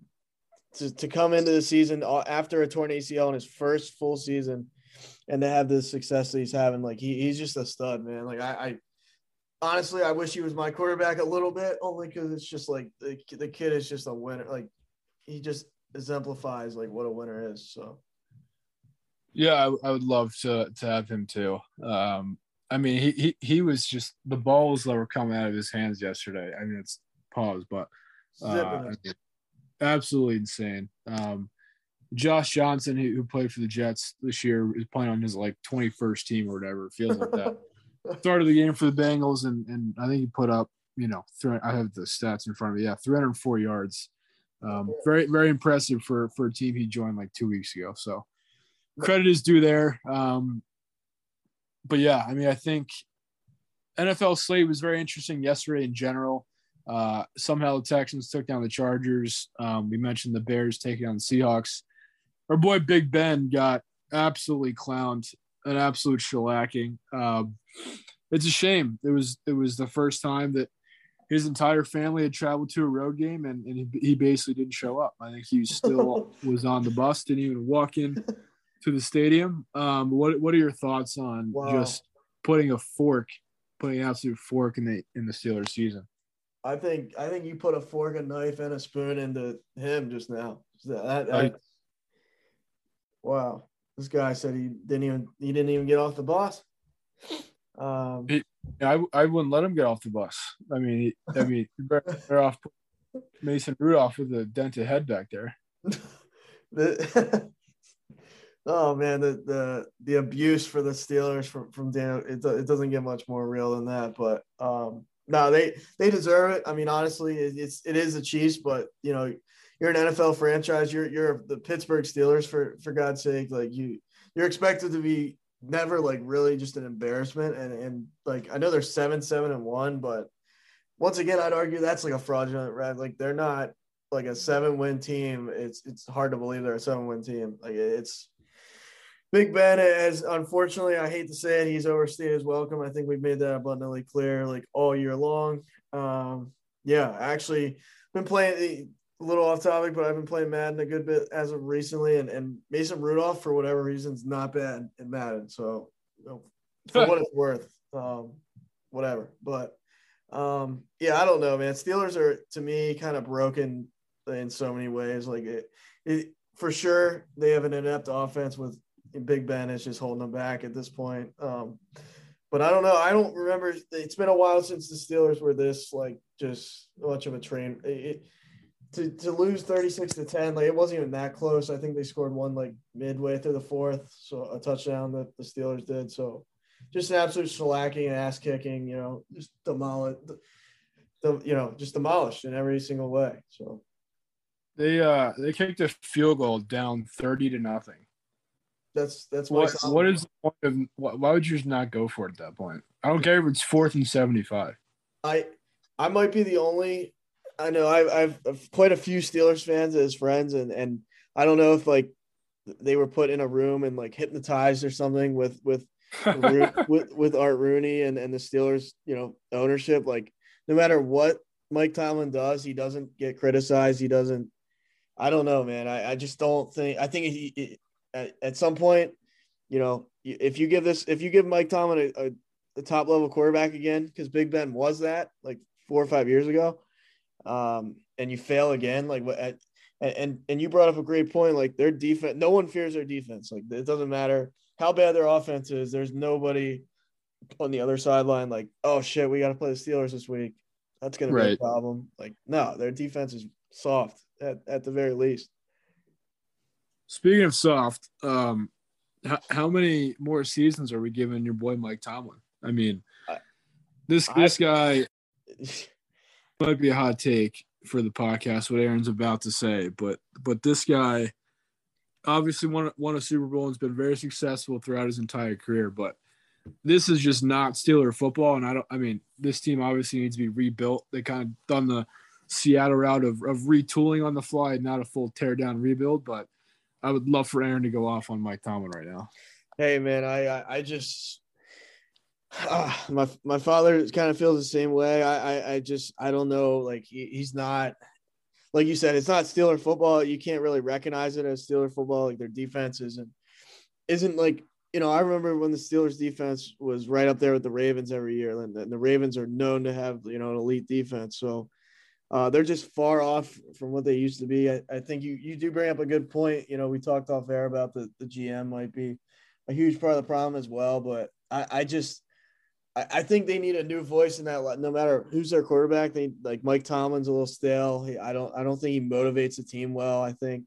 to, to come into the season after a torn ACL in his first full season and to have the success that he's having, like he, he's just a stud, man. Like I, I honestly, I wish he was my quarterback a little bit, only because it's just like the, the kid is just a winner. Like he just exemplifies like what a winner is. So, yeah, I, I would love to to have him too. Um, I mean, he, he he was just the balls that were coming out of his hands yesterday. I mean, it's pause, but uh, I mean, absolutely insane. Um, Josh Johnson, who, who played for the Jets this year, is playing on his like 21st team or whatever. It feels like that. started the game for the Bengals, and and I think he put up, you know, three, I have the stats in front of me. Yeah, 304 yards. Um, very very impressive for for a team he joined like two weeks ago. So credit is due there. Um, but yeah, I mean, I think NFL slate was very interesting yesterday in general. Uh, somehow the Texans took down the Chargers. Um, we mentioned the Bears taking on the Seahawks. Our boy Big Ben got absolutely clowned, an absolute shellacking. Um, it's a shame. It was it was the first time that his entire family had traveled to a road game, and, and he, he basically didn't show up. I think he still was on the bus, didn't even walk in to the stadium. Um, what what are your thoughts on Wow. just putting a fork, putting an absolute fork in the in the Steelers season? I think I think you put a fork, a knife, and a spoon into him just now. That, that- Right. wow, this guy said he didn't even he didn't even get off the bus. Um, He- I, I wouldn't let him get off the bus. I mean, he- I mean, better off Mason Rudolph with a dented head back there. the, oh man, the, the the abuse for the Steelers from from Dan it, it doesn't get much more real than that. But um, no, they they deserve it. I mean, honestly, it, it's it is the Chiefs, but you know, you're an NFL franchise. You're you're the Pittsburgh Steelers for for God's sake. Like you you're expected to be never like really just an embarrassment. And and like I know they're seven seven and one, but once again, I'd argue that's like a fraudulent red. Like they're not like a seven win team. It's it's hard to believe they're a seven win team. Like it's Big Ben as unfortunately I hate to say it, he's overstayed his welcome. I think we've made that abundantly clear like all year long. Um, yeah, actually been playing a little off topic, but I've been playing Madden a good bit as of recently, and, and Mason Rudolph for whatever reason's not bad in Madden. So you know, for what it's worth, um, whatever. But um, yeah, I don't know, man. Steelers are to me kind of broken in so many ways. Like it, it for sure they have an inept offense with Big Ben is just holding them back at this point. Um, but I don't know. I don't remember. It's been a while since the Steelers were this like just much of a train. It, to, to lose 36 to 10, like it wasn't even that close. I think they scored one like midway through the fourth, so a touchdown that the Steelers did. So just an absolute shellacking and ass kicking, you know, just demolished, the, you know, just demolished in every single way. So They uh they kicked a field goal down thirty to nothing. that's that's What what is the point of why would you just not go for it at that point? I don't care if it's fourth and seventy five. I I might be the only. I know I've, I've I've quite a few Steelers fans as friends, and and I don't know if like they were put in a room and like hypnotized or something with with with with Art Rooney and and the Steelers, you know, ownership. Like no matter what Mike Tomlin does, he doesn't get criticized. He doesn't. I don't know, man. I I just don't think. I think he, he at, at some point, you know, if you give this, if you give Mike Tomlin a, a the top level quarterback again because Big Ben was that like four or five years ago, um, and you fail again, like what? At, and and you brought up a great point. Like their defense, no one fears their defense. Like it doesn't matter how bad their offense is. There's nobody on the other sideline like, oh shit, we got to play the Steelers this week. That's gonna be a problem. Like no, their defense is soft at, at the very least. Speaking of soft, um, how, how many more seasons are we giving your boy Mike Tomlin? I mean, this I- this guy might be a hot take for the podcast. What Aaron's about to say, but but this guy obviously won won a Super Bowl and has been very successful throughout his entire career. But this is just not Steeler football, and I don't. I mean, this team obviously needs to be rebuilt. They kind of done the Seattle route of of retooling on the fly, not a full tear down rebuild, but. I would love for Aaron to go off on Mike Tomlin right now. Hey man, I, I just ah, my my father kind of feels the same way. I I, I just I don't know. Like he, he's not like you said. It's not Steeler football. You can't really recognize it as Steeler football. Like their defense isn't isn't like you know. I remember when the Steelers defense was right up there with the Ravens every year, and the, and the Ravens are known to have you know an elite defense. So. Uh, they're just far off from what they used to be. I, I think you you do bring up a good point. You know, we talked off air about the, the GM might be a huge part of the problem as well. But I, I just I, I think they need a new voice in that. No matter who's their quarterback, they like Mike Tomlin's a little stale. He, I don't I don't think he motivates the team well. I think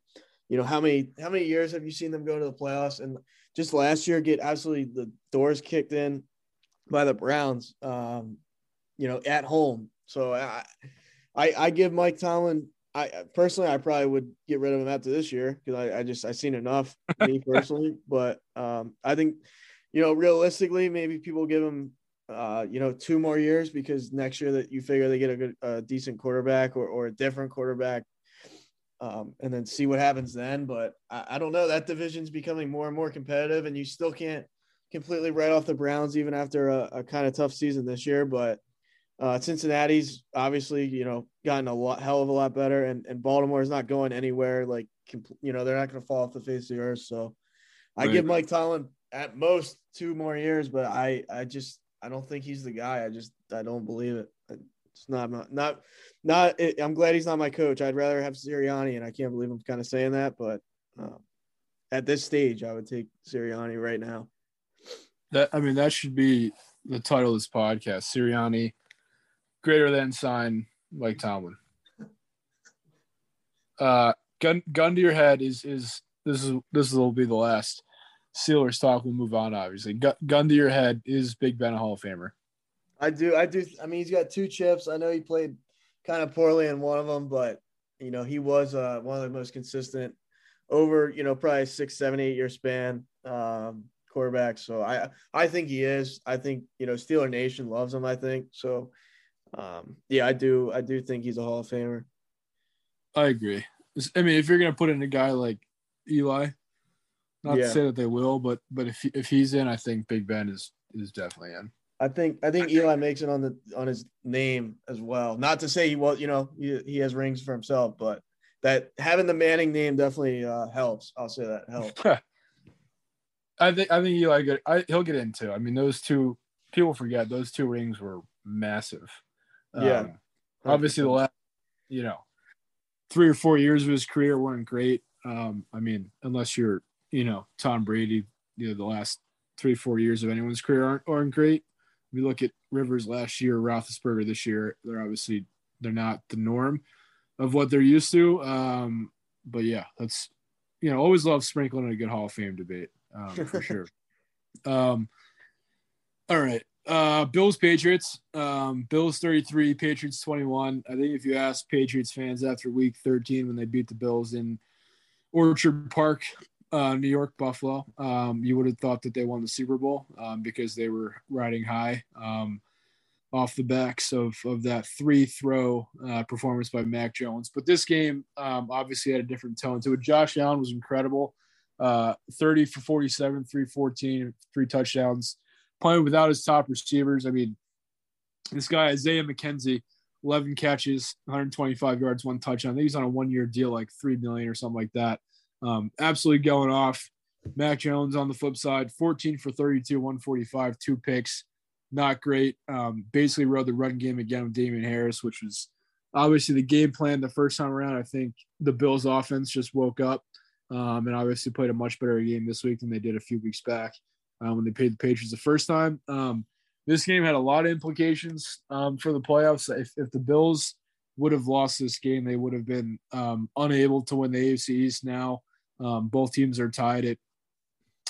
you know how many how many years have you seen them go to the playoffs and just last year get absolutely the doors kicked in by the Browns. Um, you know, at home. So I I, I give Mike Tomlin. I personally, I probably would get rid of him after this year because I, I just I've seen enough me personally. but um, I think, you know, realistically, maybe people give him uh, you know, two more years because next year that you figure they get a good, a decent quarterback or, or a different quarterback, um, and then see what happens then. But I, I don't know. That division's becoming more and more competitive, and you still can't completely write off the Browns even after a, a kind of tough season this year. But uh, Cincinnati's obviously, you know, gotten a lot, hell of a lot better, and and Baltimore is not going anywhere. Like, you know, they're not going to fall off the face of the earth. So, I Right. give Mike Tomlin at most two more years, but I, I just, I don't think he's the guy. I just, I don't believe it. It's not, not, not, not. It, I'm glad he's not my coach. I'd rather have Sirianni, and I can't believe I'm kind of saying that, but um, at this stage, I would take Sirianni right now. That I mean, that should be the title of this podcast. Sirianni, greater than sign Mike Tomlin. Uh, gun gun to your head is is this is this will be the last Steelers talk. We'll move on. Obviously, gun, gun to your head is Big Ben a Hall of Famer? I do. I do. I mean, he's got two chips. I know he played kind of poorly in one of them, but you know, he was uh, one of the most consistent over, you know, probably six, seven, eight year span um, quarterback. So I, I think he is. I think you know, Steeler Nation loves him. I think so. Um, yeah, I do. I do think he's a Hall of Famer. I agree. I mean, if you're gonna put in a guy like Eli, not Yeah. to say that they will, but but if if he's in, I think Big Ben is is definitely in. I think I think Eli makes it on the on his name as well. Not to say he was, you know, he, he has rings for himself, but that having the Manning name definitely uh, helps. I'll say that helps. I think I think Eli good. I, he'll get into. I mean, those two people forget those two rings were massive. Yeah. Um, obviously, the last you know three or four years of his career weren't great. Um, I mean, unless you're you know Tom Brady, you know the last three four years of anyone's career aren't aren't great. If you look at Rivers last year, Roethlisberger this year, they're obviously they're not the norm of what they're used to. Um, but yeah, that's you know always love sprinkling in a good Hall of Fame debate um, for sure. Um, all right. Uh, Bills Patriots. Um, Bills 33, Patriots 21. I think if you ask Patriots fans after week 13 when they beat the Bills in Orchard Park, uh, New York, Buffalo, um, you would have thought that they won the Super Bowl um, because they were riding high um, off the backs of, of that three throw uh, performance by Mac Jones. But this game um, obviously had a different tone to it. Josh Allen was incredible. Uh, 30 for 47, 314, three touchdowns playing without his top receivers. I mean, this guy Isaiah McKenzie, 11 catches, 125 yards, one touchdown. I think he's on a one-year deal, like three million or something like that. Um, absolutely going off. Mac Jones on the flip side, 14 for 32, 145, two picks. Not great. Um, basically rode the run game again with Damien Harris, which was obviously the game plan the first time around. I think the Bills offense just woke up um, and obviously played a much better game this week than they did a few weeks back uh, when they played the Patriots the first time. Um, this game had a lot of implications um, for the playoffs. If, if the Bills would have lost this game, they would have been um, unable to win the AFC East now. Um, both teams are tied at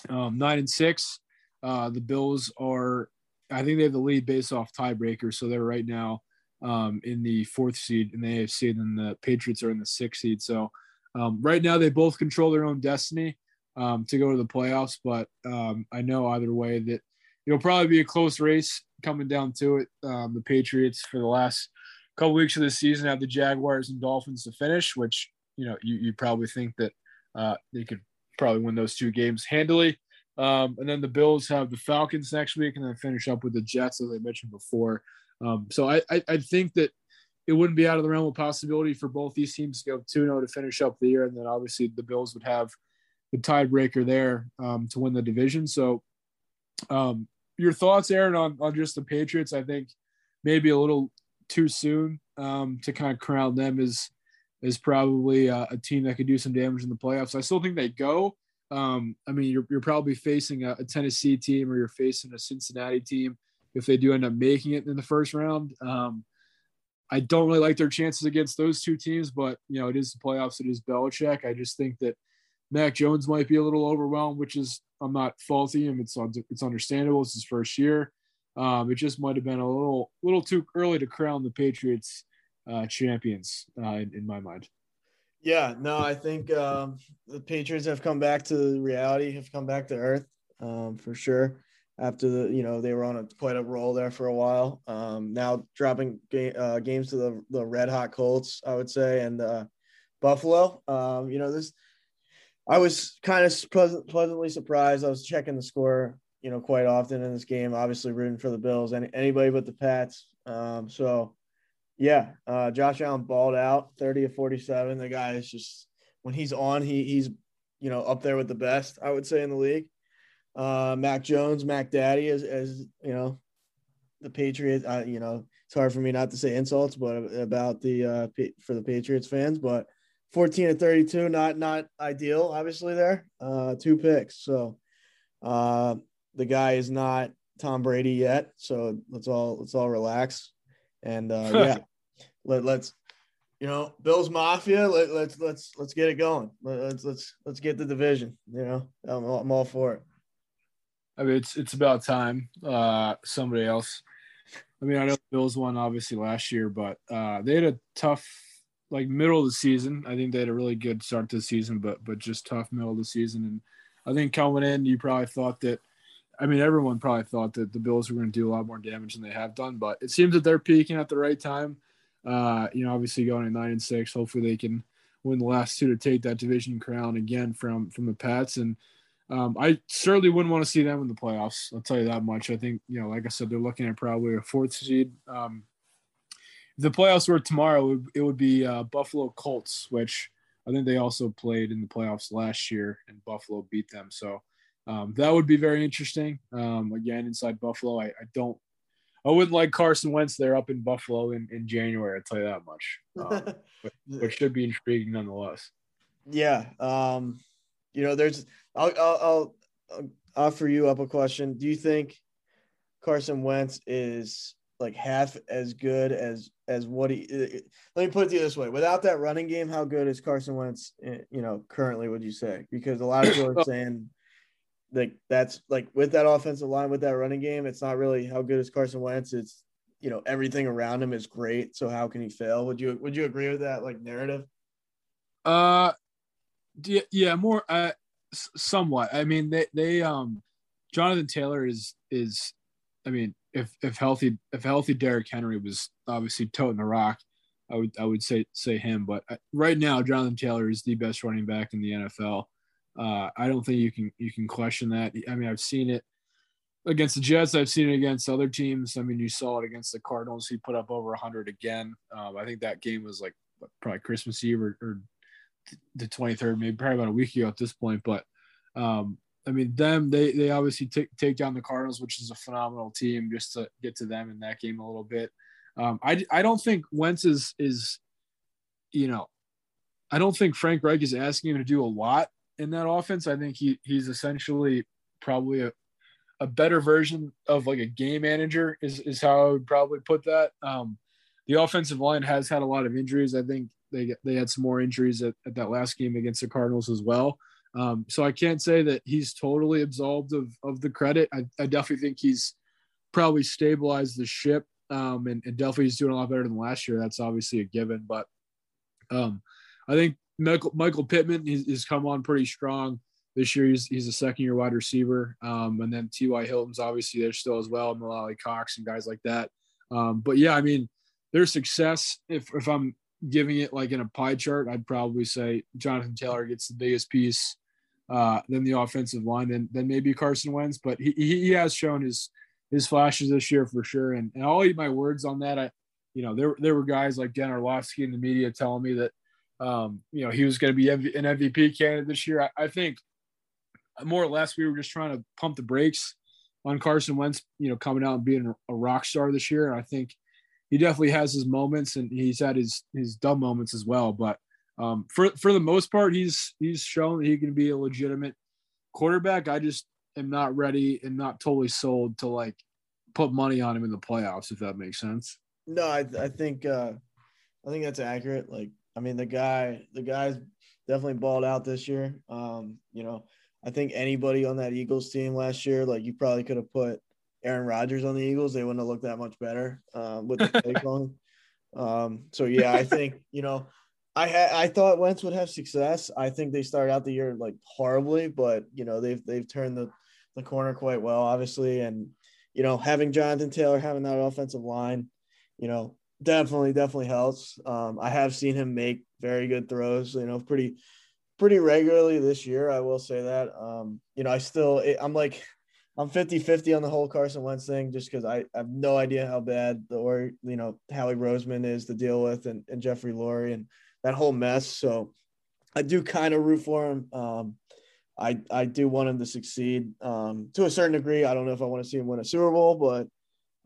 um, nine and six. Uh, the Bills are, I think they have the lead based off tiebreakers. So they're right now um, in the fourth seed in the AFC, and the Patriots are in the sixth seed. So um, right now they both control their own destiny um, to go to the playoffs. But um, I know either way that it'll probably be a close race coming down to it. The Patriots for the last couple weeks of the season have the Jaguars and Dolphins to finish, which you know you, you probably think that uh, they could probably win those two games handily. Um, and then the Bills have the Falcons next week, and then finish up with the Jets, as I mentioned before. Um, so I, I, I think that it wouldn't be out of the realm of possibility for both these teams to go 2 0 to finish up the year. And then obviously the Bills would have the tiebreaker there um, to win the division. So, um, your thoughts, Aaron, on, on just the Patriots? I think maybe a little too soon um, to kind of crown them as is probably uh, a team that could do some damage in the playoffs. I still think they go. Um, I mean, you're, you're probably facing a, a, Tennessee team or you're facing a Cincinnati team if they do end up making it in the first round. Um, I don't really like their chances against those two teams, but you know, it is the playoffs. It is Belichick. I just think that Mac Jones might be a little overwhelmed, which is I'm not faulting him. It's it's understandable. It's his first year. Um, it just might have been a little little too early to crown the Patriots uh, champions uh, in, in, my mind. Yeah, no, I think um, the Patriots have come back to reality, have come back to earth um, for sure. after the you know they were on a quite a roll there for a while. Um, now dropping ga- uh, games to the the red hot Colts, I would say, and uh, Buffalo. Um, you know this. I was kind of pleasant, pleasantly surprised. I was checking the score, you know, quite often in this game. Obviously, rooting for the Bills. Any, anybody but the Pats. Um, so, yeah, uh, Josh Allen balled out, thirty of forty-seven. The guy is just when he's on, he he's you know up there with the best. I would say in the league uh, Mac Jones, Mac Daddy, as, as you know, the Patriots. Uh, you know, it's hard for me not to say insults, but about the uh, for the Patriots fans. But 14 to 32, not not ideal, obviously. There, uh, two picks. So, uh, the guy is not Tom Brady yet. So let's all let's all relax, and uh, yeah, let let's you know, Bills Mafia. Let, let's let's let's get it going. Let's let's let's get the division. You know, I'm, I'm all for it. I mean, it's it's about time uh, somebody else. I mean, I know Bills won obviously last year, but uh, they had a tough like middle of the season. I think they had a really good start to the season, but but just tough middle of the season. And I think coming in, you probably thought that. I mean, everyone probably thought that the Bills were going to do a lot more damage than they have done, but it seems that they're peaking at the right time. Uh, you know, obviously going at nine and six. Hopefully, they can win the last two to take that division crown again from from the Pats and um, I certainly wouldn't want to see them in the playoffs. I'll tell you that much. I think, you know, like I said, they're looking at probably a fourth seed. Um, if the playoffs were tomorrow, it would, be uh, Buffalo Colts, which I think they also played in the playoffs last year, and Buffalo beat them. So um, that would be very interesting. Um, again, inside Buffalo, I, I, don't, I wouldn't like Carson Wentz there up in Buffalo in, in January. I'll tell you that much. Um, but, but should be intriguing nonetheless. Yeah. Um, you know, there's I'll, I'll, I'll offer you up a question. Do you think Carson Wentz is like half as good as as what he? Uh, let me put it to you this way: without that running game, how good is Carson Wentz? Uh, you know, currently, would you say? Because a lot of people are saying like that's like with that offensive line, with that running game, it's not really how good is Carson Wentz. It's you know everything around him is great. So how can he fail? Would you would you agree with that like narrative? Uh, yeah, yeah more. Uh, somewhat. I mean, they they um, Jonathan Taylor is is, I mean, if if healthy if healthy Derrick Henry was obviously toting the rock, I would I would say say him. But uh, right now, Jonathan Taylor is the best running back in the NFL. Uh, I don't think you can you can question that. I mean, I've seen it against the Jets. I've seen it against other teams. I mean, you saw it against the Cardinals. He put up over 100 again. Um, I think that game was like probably Christmas Eve or, or the 23rd, maybe probably about a week ago at this point. But um, I mean, them they they obviously take take down the Cardinals, which is a phenomenal team. Just to get to them in that game a little bit. Um, I I don't think Wentz is is, you know, I don't think Frank Reich is asking him to do a lot in that offense. I think he he's essentially probably a a better version of like a game manager is is how I would probably put that. Um, the offensive line has had a lot of injuries. I think they they had some more injuries at, at that last game against the Cardinals as well. Um, so I can't say that he's totally absolved of of the credit. I, I definitely think he's probably stabilized the ship, um, and, and, definitely he's doing a lot better than last year. That's obviously a given. But um, I think Michael, Michael Pittman has come on pretty strong this year. He's he's a second year wide receiver, um, and then T.Y. Hilton's obviously there still as well, Mo Alie-Cox and guys like that. Um, but yeah, I mean, their success. If if I'm giving it like in a pie chart, I'd probably say Jonathan Taylor gets the biggest piece, uh, then the offensive line, then then maybe Carson Wentz. But he he has shown his his flashes this year for sure. And, and I'll eat my words on that. I, you know, there there were guys like Dan Orlovsky in the media telling me that, um, you know, he was going to be an MVP candidate this year. I, I think more or less we were just trying to pump the brakes on Carson Wentz, you know, coming out and being a rock star this year. And I think he definitely has his moments and he's had his his dumb moments as well. But um, for for the most part, he's he's shown that he can be a legitimate quarterback. I just am not ready and not totally sold to like put money on him in the playoffs, if that makes sense. No, I I think uh, I think that's accurate. Like, I mean, the guy the guy's definitely balled out this year. Um, you know, I think anybody on that Eagles team last year, like you probably could have put Aaron Rodgers on the Eagles, they wouldn't have looked that much better um, with the take on. Um, so yeah, I think you know I had I thought Wentz would have success. I think they started out the year like horribly, but you know they've they've turned the the corner quite well, obviously, and you know having Jonathan Taylor having that offensive line, you know, definitely definitely helps. Um, I have seen him make very good throws, you know, pretty pretty regularly this year. I will say that. Um, you know, I still I'm like I'm 50-50 on the whole Carson Wentz thing just because I, I have no idea how bad the or you know Howie Roseman is to deal with and, and Jeffrey Lurie and that whole mess. So I do kind of root for him. Um, I I do want him to succeed um, to a certain degree. I don't know if I want to see him win a Super Bowl, but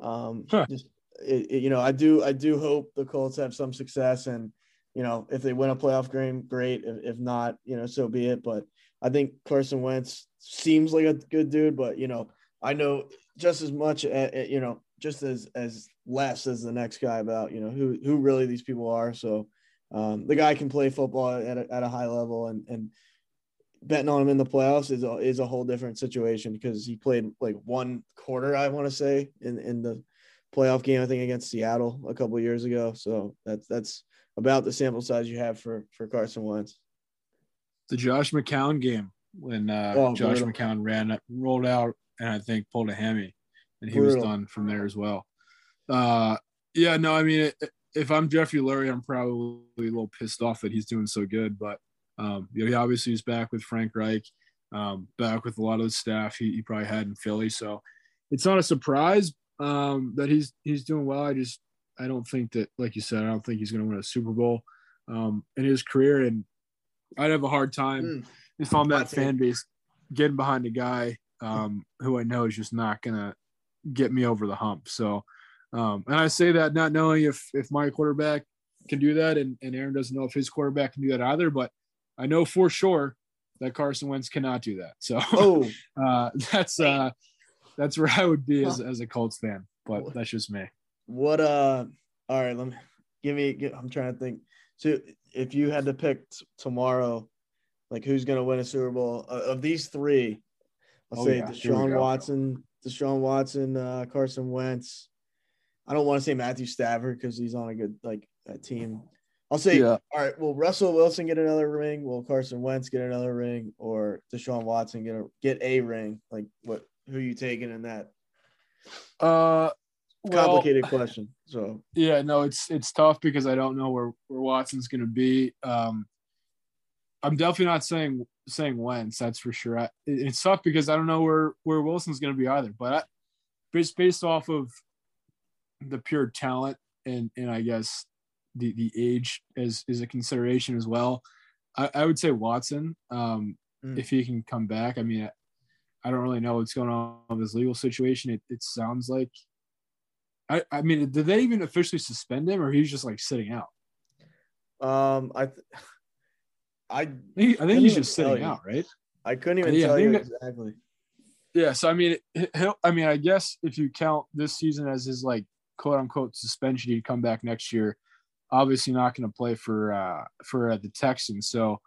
um, huh. just it, it, you know, I do I do hope the Colts have some success, and you know, if they win a playoff game, great. If, if not, you know, so be it. But I think Carson Wentz seems like a good dude, but you know, I know just as much, uh, uh, you know, just as as less as the next guy about you know who who really these people are. So um, the guy can play football at a, at a high level, and and betting on him in the playoffs is a, is a whole different situation because he played like one quarter, I want to say, in in the playoff game, I think against Seattle a couple years ago. So that's that's about the sample size you have for for Carson Wentz. The Josh McCown game when uh, oh, Josh brutal. McCown ran rolled out and I think pulled a hammy, and he brutal. was done from there as well. Uh, yeah, no, I mean, if I'm Jeffrey Lurie, I'm probably a little pissed off that he's doing so good, but um, you know, he obviously is back with Frank Reich, um, back with a lot of the staff he, he, probably had in Philly. So it's not a surprise um, that he's he's doing well. I just I don't think that, like you said, I don't think he's going to win a Super Bowl um, in his career, and I'd have a hard time mm. if I'm that fan base getting behind a guy um, who I know is just not going to get me over the hump. So, um, and I say that not knowing if if my quarterback can do that, and, and Aaron doesn't know if his quarterback can do that either, but I know for sure that Carson Wentz cannot do that. So oh. uh, that's uh, that's where I would be as, as a Colts fan. But that's just me. What uh all right, let me give me give, I'm trying to think. So if you had to pick t- tomorrow, like who's gonna win a Super Bowl uh, of these three, I'll oh, say yeah. Deshaun Watson, Deshaun Watson, uh, Carson Wentz. I don't want to say Matthew Stafford because he's on a good like a team. I'll say, yeah. all right, will Russell Wilson get another ring? Will Carson Wentz get another ring? Or Deshaun Watson get a get a ring? Like what who you taking in that? Uh complicated well, question. So yeah, no, it's it's tough because I don't know where, where Watson's gonna be. Um I'm definitely not saying saying Wentz, that's for sure. I, it's tough because I don't know where where Wilson's gonna be either. But I, based based off of the pure talent and and I guess the the age is is a consideration as well. I, I would say Watson, um, mm. if he can come back. I mean, I, don't really know what's going on with his legal situation. It, it sounds like. I, I mean, did they even officially suspend him, or he's just like sitting out? Um, I, th- I, I think, I think he's just sitting you. out, right? I couldn't even yeah, tell you exactly. Yeah, so I mean, he'll. I mean, I guess if you count this season as his like quote unquote suspension, he'd come back next year obviously not going to play for uh, for uh, the Texans. So,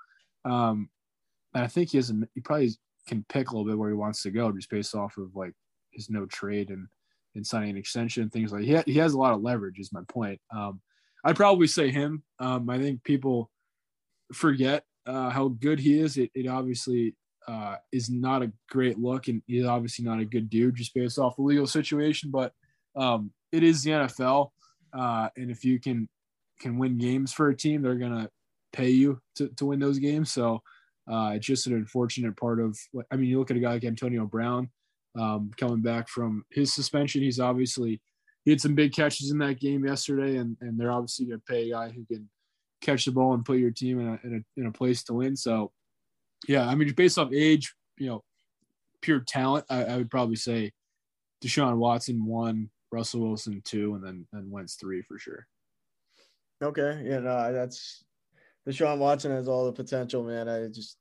um, and I think he has a, he probably can pick a little bit where he wants to go just based off of like his no trade and and signing an extension things like he ha- he has a lot of leverage. Is my point. Um, I'd probably say him. Um, I think people forget uh, how good he is. It, it obviously uh, is not a great look, and he's obviously not a good dude just based off the legal situation. But um, it is the NFL, uh, and if you can can win games for a team, they're to pay you to, to win those games. So uh, it's just an unfortunate part of I mean. You look at a guy like Antonio Brown um, coming back from his suspension. He's obviously he had some big catches in that game yesterday, and and they're obviously going to pay a guy who can catch the ball and put your team in a, in a in a place to win. So yeah, I mean, based off age, you know, pure talent, I, I would probably say Deshaun Watson one, Russell Wilson two, and then and Wentz three for sure. Okay, yeah, no, that's Deshaun Watson has all the potential, man. I just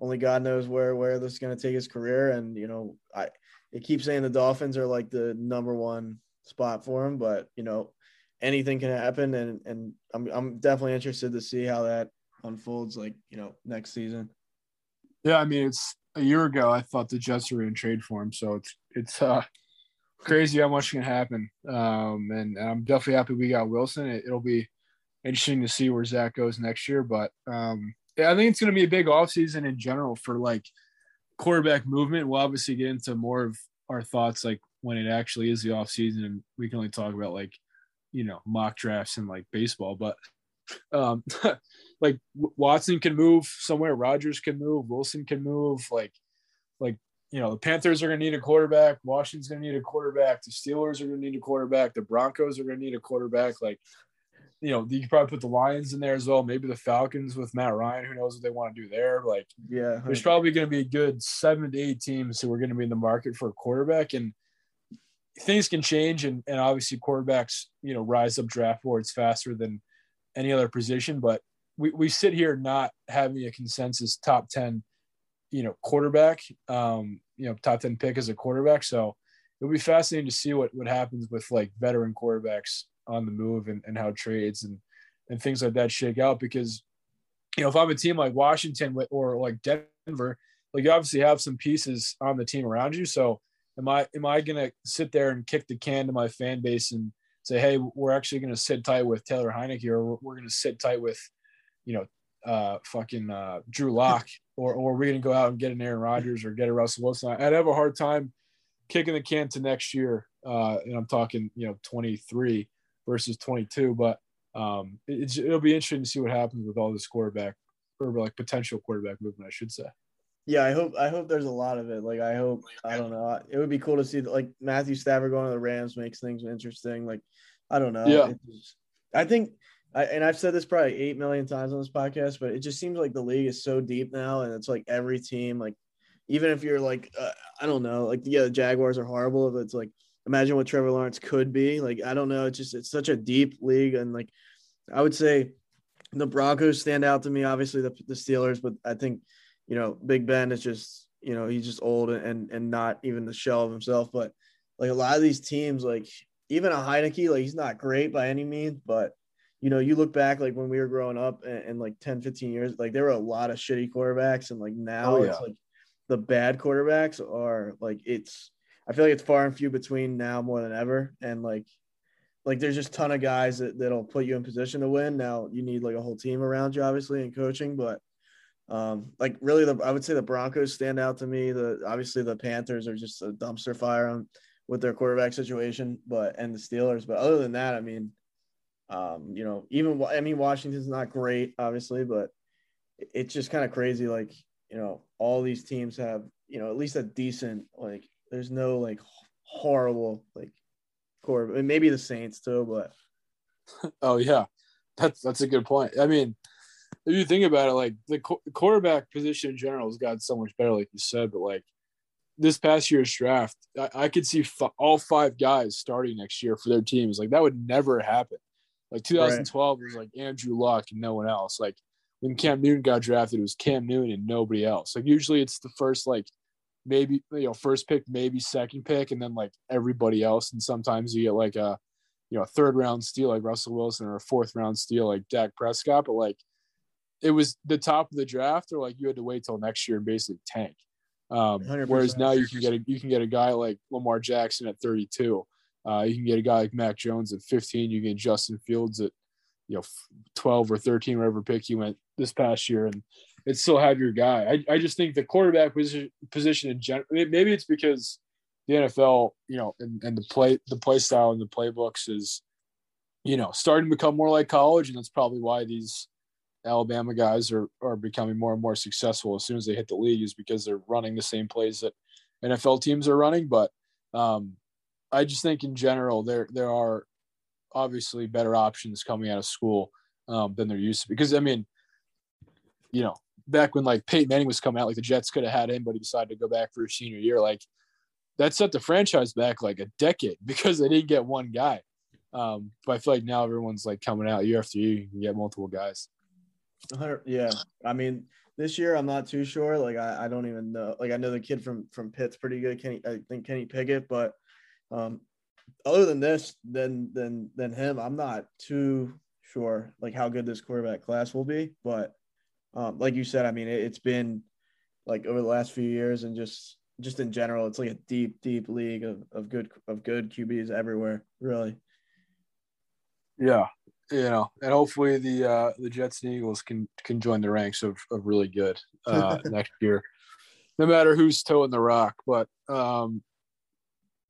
only God knows where where this is going to take his career, and you know, I it keeps saying the Dolphins are like the number one spot for him, but you know, anything can happen, and and I'm I'm definitely interested to see how that unfolds, like you know, next season. Yeah, I mean, it's a year ago. I thought the Jets were in trade for him, so it's it's uh crazy how much can happen. Um, and, and I'm definitely happy we got Wilson. It, it'll be interesting to see where Zach goes next year. But um, yeah, I think it's going to be a big offseason in general for like quarterback movement. We'll obviously get into more of our thoughts like when it actually is the offseason and we can only talk about like you know mock drafts and like baseball. But um, like Watson can move somewhere, Rodgers can move, Wilson can move. Like like you know the Panthers are going to need a quarterback, Washington's going to need a quarterback, the Steelers are going to need a quarterback, the Broncos are going to need a quarterback. Like you know, you could probably put the Lions in there as well. Maybe the Falcons with Matt Ryan. Who knows what they want to do there? Like, yeah, there's probably going to be a good seven to eight teams who are going to be in the market for a quarterback, and things can change. And, and obviously, quarterbacks, you know, rise up draft boards faster than any other position. But we, we sit here not having a consensus top 10, you know, quarterback, um, you know, top 10 pick as a quarterback. So it'll be fascinating to see what, what happens with like veteran quarterbacks on the move and, and how trades and and things like that shake out because you know if I'm a team like Washington or like Denver, like you obviously have some pieces on the team around you. So am I am I gonna sit there and kick the can to my fan base and say, hey, we're actually gonna sit tight with Taylor Heinicke or we're, we're gonna sit tight with, you know, uh, fucking uh, Drew Lock or or we're gonna go out and get an Aaron Rodgers or get a Russell Wilson. I'd have a hard time kicking the can to next year. Uh, and I'm talking, you know, 23 versus 22. But um, it, it'll be interesting to see what happens with all this quarterback or like potential quarterback movement, I should say. Yeah, I hope I hope there's a lot of it. Like I hope I don't know. It would be cool to see like Matthew Stafford going to the Rams makes things interesting. Like I don't know. Yeah. Just, I think I, and I've said this probably eight million times on this podcast, but it just seems like the league is so deep now, and it's like every team, like even if you're like uh, I don't know, like yeah, the Jaguars are horrible, but it's like imagine what Trevor Lawrence could be. Like I don't know, it's just it's such a deep league, and like I would say the Broncos stand out to me. Obviously the the Steelers, but I think you know Big Ben is just you know he's just old and and not even the shell of himself. But like a lot of these teams, like even a Heinicke, like he's not great by any means, but you know, you look back like when we were growing up and, and, like 10, 15 years, like there were a lot of shitty quarterbacks. And like now oh, yeah. it's like the bad quarterbacks are like it's I feel like it's far and few between now more than ever. And like, like there's just a ton of guys that, that'll put you in position to win. Now you need like a whole team around you, obviously, and coaching. But um, like really, the I would say the Broncos stand out to me. The obviously the Panthers are just a dumpster fire on with their quarterback situation, but and the Steelers. But other than that, I mean, um, you know, even I mean Washington's not great, obviously, but it's just kind of crazy. Like you know, all these teams have you know at least a decent like there's no like horrible like core. Maybe the Saints too, but oh yeah, that's that's a good point. I mean, if you think about it, like the quarterback position in general has gotten so much better, like you said. But like this past year's draft, I, I could see f- all five guys starting next year for their teams. Like that would never happen. Like 2012 right. was like Andrew Luck and no one else. Like when Cam Newton got drafted, it was Cam Newton and nobody else. Like usually it's the first like maybe you know first pick, maybe second pick, and then like everybody else. And sometimes you get like a you know a third round steal like Russell Wilson or a fourth round steal like Dak Prescott. But like it was the top of the draft, or like you had to wait till next year and basically tank. Um, whereas now you can get a you can get a guy like Lamar Jackson at 32. Uh, you can get a guy like Mac Jones at 15. You get Justin Fields at you know 12 or 13, whatever pick you went this past year, and and still have your guy. I, I just think the quarterback position, position in general, maybe it's because the NFL, you know, and, and the play, the play style and the playbooks is, you know, starting to become more like college. And that's probably why these Alabama guys are, are becoming more and more successful as soon as they hit the league is because they're running the same plays that NFL teams are running. But um, I just think in general, there, there are obviously better options coming out of school um, than there used to. Because I mean, you know, back when like Peyton Manning was coming out, like the Jets could have had him, but he decided to go back for his senior year. Like that set the franchise back like a decade because they didn't get one guy. Um, but I feel like now everyone's like coming out year after year, you can get multiple guys. Yeah, I mean, this year I'm not too sure. Like I, I don't even know. Like I know the kid from from Pitt's pretty good. Kenny, I think Kenny Pickett, but um, other than this, then then than him, I'm not too sure like how good this quarterback class will be. But um, like you said, I mean, it, has been like over the last few years and just just in general, it's like a deep, deep league of, of good of good QBs everywhere, really. Yeah, you know, and hopefully the uh, the Jets and Eagles can can join the ranks of, of really good uh, next year. no matter who's towing the rock. But um,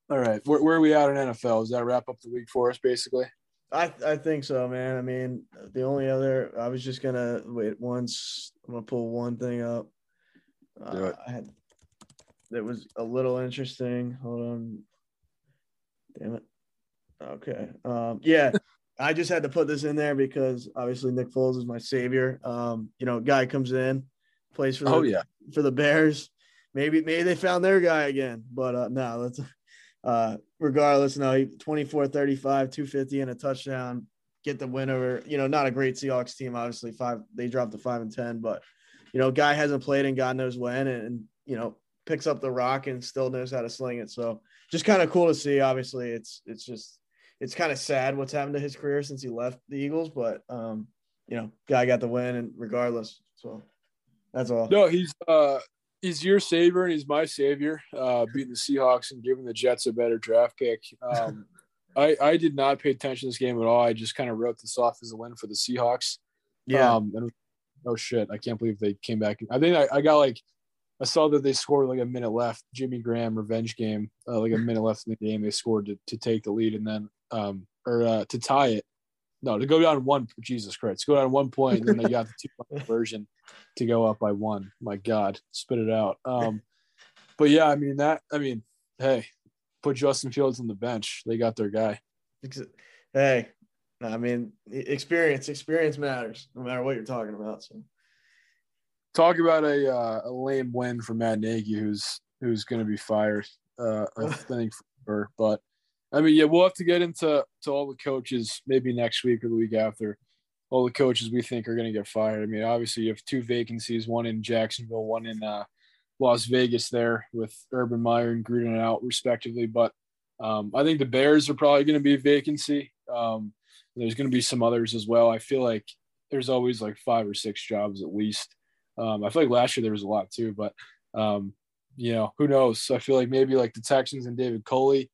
all right, where, where are we at in NFL? Does that wrap up the week for us, basically? I I think so, man. I mean, the only other I was just gonna wait once. I'm gonna pull one thing up. Do it. Uh, I had that was a little interesting. Hold on. Damn it. Okay. Um. Yeah. I just had to put this in there because obviously Nick Foles is my savior. Um. You know, guy comes in, plays for the, Oh yeah, for the Bears. Maybe maybe they found their guy again, but uh, no, that's uh, regardless. No, he 24 35, 250 and a touchdown. Get the win over, you know, not a great Seahawks team, obviously. Five, they dropped to five and 10, but, you know, guy hasn't played in God knows when and, and, you know, picks up the rock and still knows how to sling it. So just kind of cool to see. Obviously, it's, it's just, it's kind of sad what's happened to his career since he left the Eagles, but, um, you know, guy got the win and regardless. So that's all. no, he's uh, he's your savior and he's my savior. Uh, beating the Seahawks and giving the Jets a better draft pick. Um, I I did not pay attention to this game at all. I just kind of wrote this off as a win for the Seahawks. Yeah. Um, and oh shit, I can't believe they came back. I think I, I got like, I saw that they scored like a minute left. Jimmy Graham revenge game, uh, like a minute left in the game. They scored to, to take the lead and then, um, or uh, to tie it. No, to go down one. Jesus Christ, go down one point, and then they got the two point conversion to go up by one. My God, spit it out. Um, but yeah, I mean that. I mean, hey, put Justin Fields on the bench. They got their guy. Hey, I mean, experience, experience matters no matter what you're talking about. So talk about a uh, a lame win for Matt Nagy, who's who's going to be fired. Uh, I think, for, but I mean, yeah, we'll have to get into to all the coaches maybe next week or the week after. All the coaches we think are going to get fired. I mean, obviously you have two vacancies, one in Jacksonville, one in uh, Las Vegas, there with Urban Meyer and Gruden out respectively. But um, I think the Bears are probably going to be a vacancy. Um, there's going to be some others as well. I feel like there's always like five or six jobs at least. Um, I feel like last year there was a lot too, but um, you know, who knows? I feel like maybe like the Texans and David Culley,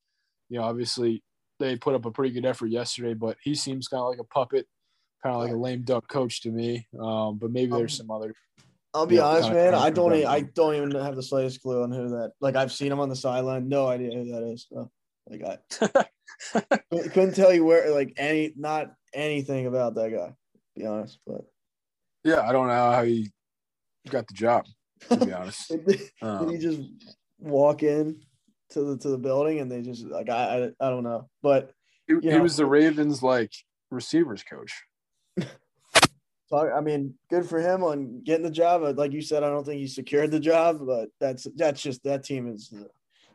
you know, obviously they put up a pretty good effort yesterday, but he seems kind of like a puppet, kind of like a lame duck coach to me. Um, but maybe there's some other. I'll be Yeah, honest, man. I don't, e- confirmed. I don't even have the slightest clue on who that. Like, I've seen him on the sideline, no idea who that is. So, like, I couldn't- couldn't tell you where, like, any, not anything about that guy. To be honest, but yeah, I don't know how he got the job. To be honest, did, did he um, just walk in to the to the building and they just like I I, I don't know, but he, you he know- was the Ravens like receivers coach. Talk, I mean, good for him on getting the job. Like you said, I don't think he secured the job, but that's that's just that team is uh,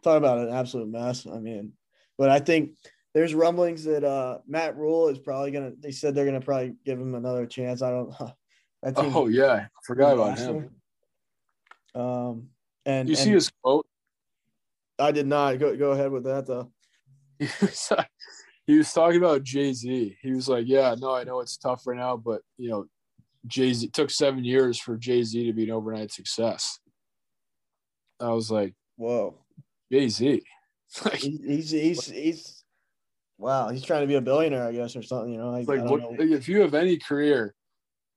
talk about an absolute mess. I mean, but I think there's rumblings that uh Matt Rhule is probably gonna. They said they're gonna probably give him another chance. I don't. That team, Oh yeah, I forgot about him. Um, and You see and his quote? I did not go go ahead with that though. he was, he was talking about Jay Z. He was like, "Yeah, no, I know it's tough right now, but you know, Jay Z took seven years for Jay Z to be an overnight success." I was like, Whoa, Jay Z, like, he, he's he's he's wow. He's trying to be a billionaire, I guess, or something. You know, like I what, know. if you have any career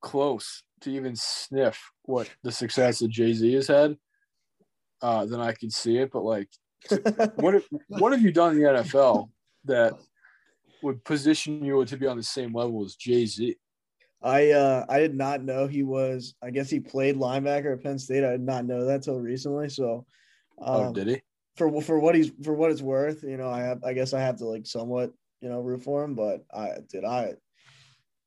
close to even sniff what the success that Jay Z has had, uh, then I can see it. But like, what have, what have you done in the NFL that would position you to be on the same level as Jay Z? I uh I did not know he was. I guess he played linebacker at Penn State. I did not know that till recently. So, um, oh, did he? for for what he's for what it's worth, you know, I have. I guess I have to like somewhat, you know, root for him. But I did I.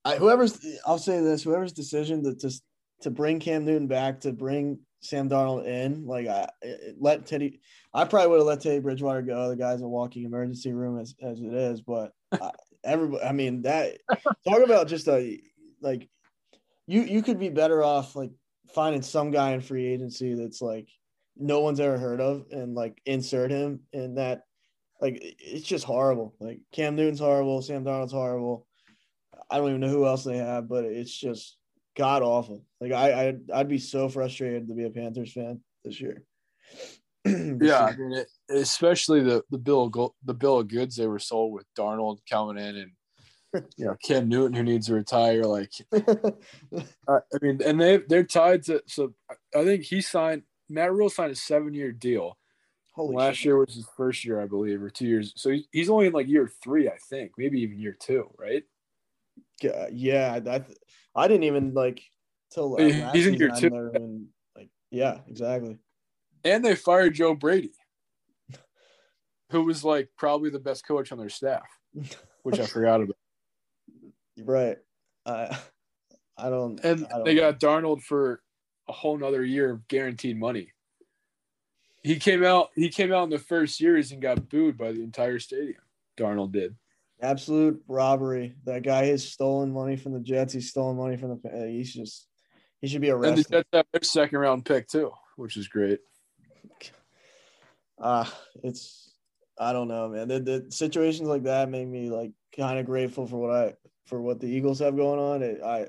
I whoever's I'll say this whoever's decision to to to bring Cam Newton back to bring Sam Darnold in like I let Teddy I probably would have let Teddy Bridgewater go the guy's a walking emergency room as, as it is but I, everybody I mean that talk about just a like you you could be better off like finding some guy in free agency that's like no one's ever heard of and like insert him in that like it's just horrible. Like Cam Newton's horrible Sam Darnold's horrible. I don't even know who else they have but it's just god awful like I I'd, I'd be so frustrated to be a Panthers fan this year Yeah, I mean, it, especially the the bill of the bill of goods they were sold with Darnold coming in and you know Cam Newton who needs to retire. Like, I I mean, and they they're tied to. So I think he signed Matt Rhule signed a seven year deal. Holy Last shit. year was his first year, I believe, or two years. So he- he's only in like year three, I think, maybe even year two, right? Yeah, uh, yeah. I, th- I didn't even like till uh, last he's in year two. like, yeah, exactly. And they fired Joe Brady, who was like probably the best coach on their staff, which I forgot about. Right. I, I don't. And I don't they know. got Darnold for a whole nother year of guaranteed money. He came out. He came out in the first series and got booed by the entire stadium. Darnold did. Absolute robbery. That guy has stolen money from the Jets. He's stolen money from the. uh, He's just. He should be arrested. And the. Jets have their second round pick too, which is great. uh it's I don't know, man. The, the situations like that make me like kind of grateful for what I for what the Eagles have going on. It, I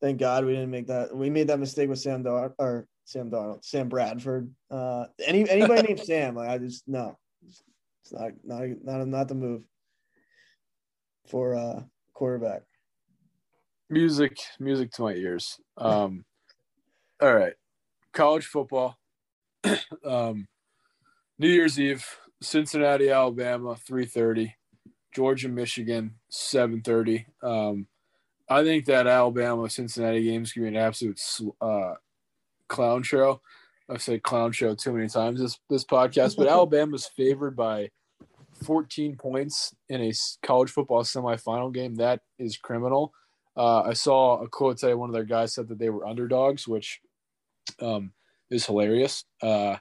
thank God we didn't make that. We made that mistake with Sam Dar or Sam Darnold, Sam Bradford. Uh, any anybody named Sam, like I just no, it's not not not not the move for uh quarterback. Music, music to my ears. Um, all right, college football. um, New Year's Eve, Cincinnati, Alabama, three thirty. Georgia, Michigan, seven thirty. Um, I think that Alabama Cincinnati game is gonna be an absolute uh, clown show. I've said clown show too many times this this podcast, but Alabama's favored by 14 points in a college football semifinal game. That is criminal. Uh, I saw a quote say one of their guys said that they were underdogs, which um, is hilarious. Uh,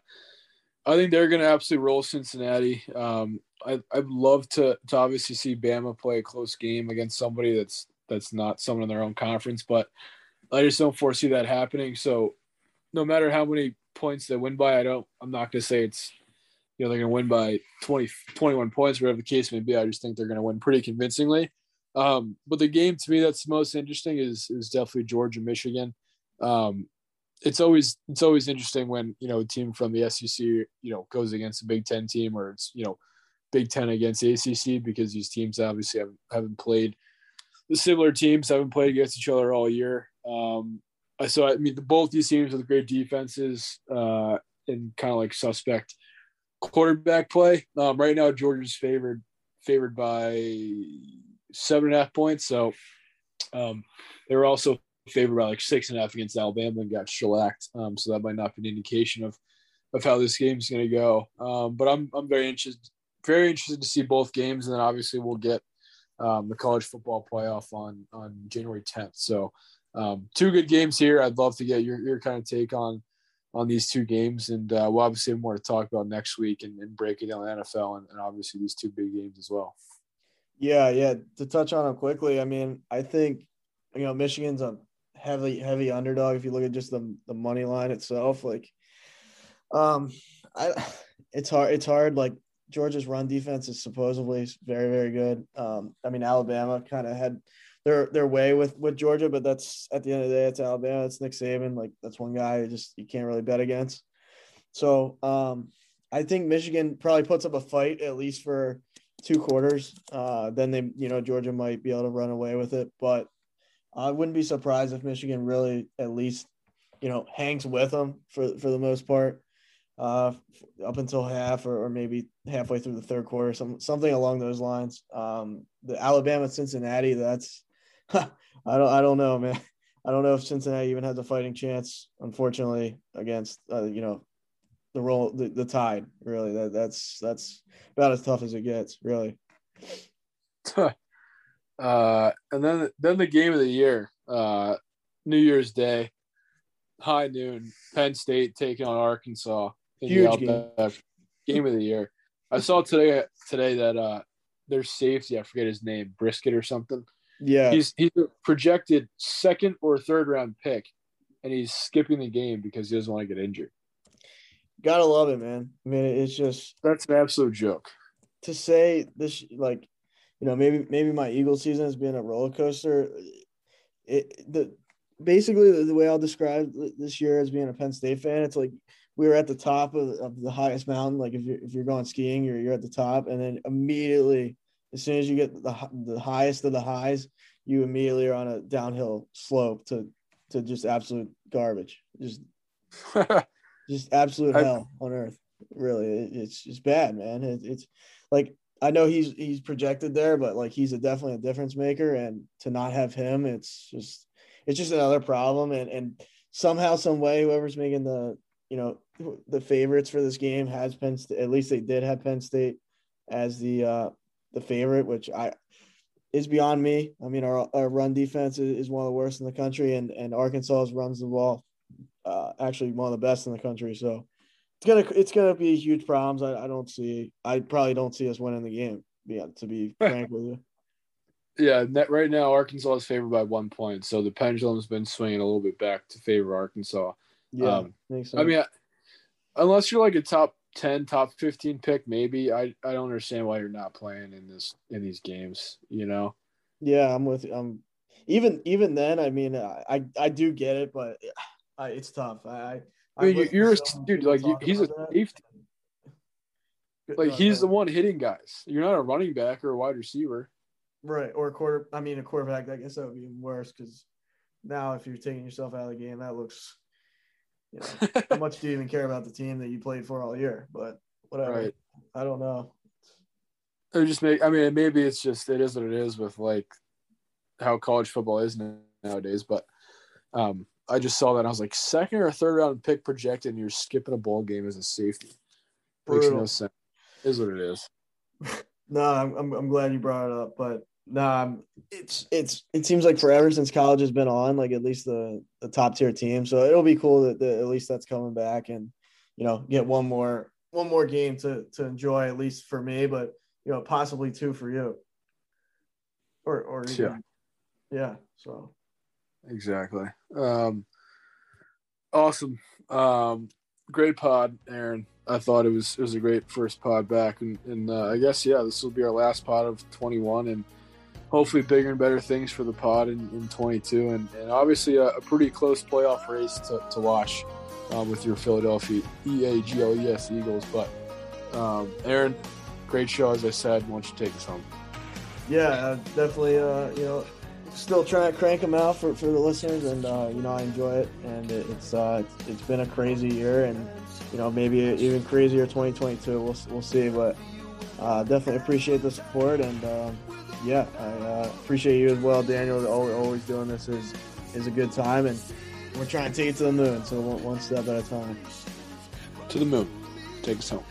I think they're going to absolutely roll Cincinnati. Um, I, I'd love to, to obviously see Bama play a close game against somebody that's that's not someone in their own conference, but I just don't foresee that happening. So no matter how many points they win by, I don't. I'm not going to say it's you know they're going to win by 20, 21 points, whatever the case may be. I just think they're going to win pretty convincingly. Um, but the game to me that's most interesting is is definitely Georgia Michigan. Um, it's always it's always interesting when you know a team from the SEC you know goes against a Big Ten team or it's you know Big Ten against ACC because these teams obviously haven't, haven't played the similar teams haven't played against each other all year. Um, so I mean both these teams with great defenses uh, and kind of like suspect quarterback play. Um, right now Georgia's favored favored by seven and a half points. So um, they were also favored by like six and a half against Alabama and got shellacked. Um, so that might not be an indication of of how this game's going to go. Um, but I'm I'm very interested very interested to see both games, and then obviously we'll get um, the college football playoff on on January 10th. So um, two good games here. I'd love to get your your kind of take on on these two games, and uh, we'll obviously have more to talk about next week and, and breaking down the NFL and, and obviously these two big games as well. Yeah, yeah. To touch on them quickly, I mean, I think you know Michigan's a heavy, heavy underdog. If you look at just the the money line itself, like, um, I, it's hard. It's hard. Like Georgia's run defense is supposedly very, very good. Um, I mean, Alabama kind of had their their way with with Georgia, but that's at the end of the day, it's Alabama. It's Nick Saban. Like that's one guy you just you can't really bet against. So, um, I think Michigan probably puts up a fight at least for two quarters. Uh, then they, you know, Georgia might be able to run away with it. But I wouldn't be surprised if Michigan really at least, you know, hangs with them for for the most part, uh, up until half or, or maybe halfway through the third quarter, some something along those lines. Um, the Alabama Cincinnati, that's I don't I don't know, man. I don't know if Cincinnati even has a fighting chance, unfortunately, against uh, you know the roll the, the tide really that that's that's about as tough as it gets really uh, and then then the game of the year, uh, New Year's Day, high noon, Penn State taking on Arkansas. in the Huge game. Game of the year. I saw today today that uh, their safety, I forget his name, Brisket or something. Yeah. He's he's a projected second or third round pick, and he's skipping the game because he doesn't want to get injured. gotta love it man. I mean it's just That's an absolute joke. to say this like you know maybe maybe my eagle season has been a roller coaster. It the basically the, the way i'll describe this year as being a penn state fan it's like we were at the top of, of the highest mountain. Like if you're if you're going skiing you're, you're at the top. And then immediately as soon as you get the, the highest of the highs you immediately are on a downhill slope to to just absolute garbage just just absolute hell on earth. Really, It- it's just bad, man. It, it's like I know he's he's projected there, but like he's a definitely a difference maker, and to not have him, it's just it's just another problem. And and somehow, some way, whoever's making the you know the favorites for this game has Penn State. At least they did have Penn State as the uh the favorite, which I is beyond me. I mean, our, our run defense is, one of the worst in the country, and and Arkansas runs the ball uh, actually one of the best in the country. So it's gonna it's gonna be huge problems. I, I don't see. I probably don't see us winning the game. Yeah, to be frank with you. Yeah, right now Arkansas is favored by one point, so the pendulum's been swinging a little bit back to favor Arkansas. Yeah, Um. I mean, unless you're like a top ten, top fifteen pick, maybe I I don't understand why you're not playing in this in these games. You know, yeah, I'm with. I'm even even then. I mean, I I, do get it, but I, it's tough. I. I mean, you're a dude. Like you, he's a safety. Like he's the one hitting guys. You're not a running back or a wide receiver. right or a quarter. I mean, a quarterback. I guess that would be worse because now if you're taking yourself out of the game, that looks. You know, how much do you even care about the team that you played for all year? But whatever. Right. I don't know. It just make. I mean, maybe it's just it is what it is with like how college football is nowadays. But um, I just saw that and I was like, second or third round pick projected, and you're skipping a ball game as a safety. Makes no sense. Is what it is. No, I'm, I'm I'm glad you brought it up, but no, I'm, it's it's it seems like forever since college has been on, like at least the the top tier team. So it'll be cool that, that at least that's coming back, and you know get one more one more game to to enjoy at least for me, but you know possibly two for you, or or even, Yeah. yeah. So Exactly. Um, awesome. Um, great pod, Aaron. I thought it was it was a great first pod back, and, and uh, I guess yeah, this will be our last pod of 21, and hopefully bigger and better things for the pod in, in 22, and, and obviously a, a pretty close playoff race to, to watch uh, with your Philadelphia E A G L E S Eagles. But um, Aaron, great show as I said. Why don't you take us home? yeah, uh, definitely. Uh, you know, still trying to crank them out for, for the listeners, and uh, you know I enjoy it, and it, it's uh, it's, it's been a crazy year, and you know maybe even crazier 2022. We'll we'll see, but definitely appreciate the support, and um, yeah, I uh, appreciate you as well, Daniel. Always, doing this is is a good time, and we're trying to take it to the moon, so one, one step at a time. To the moon. Take us home.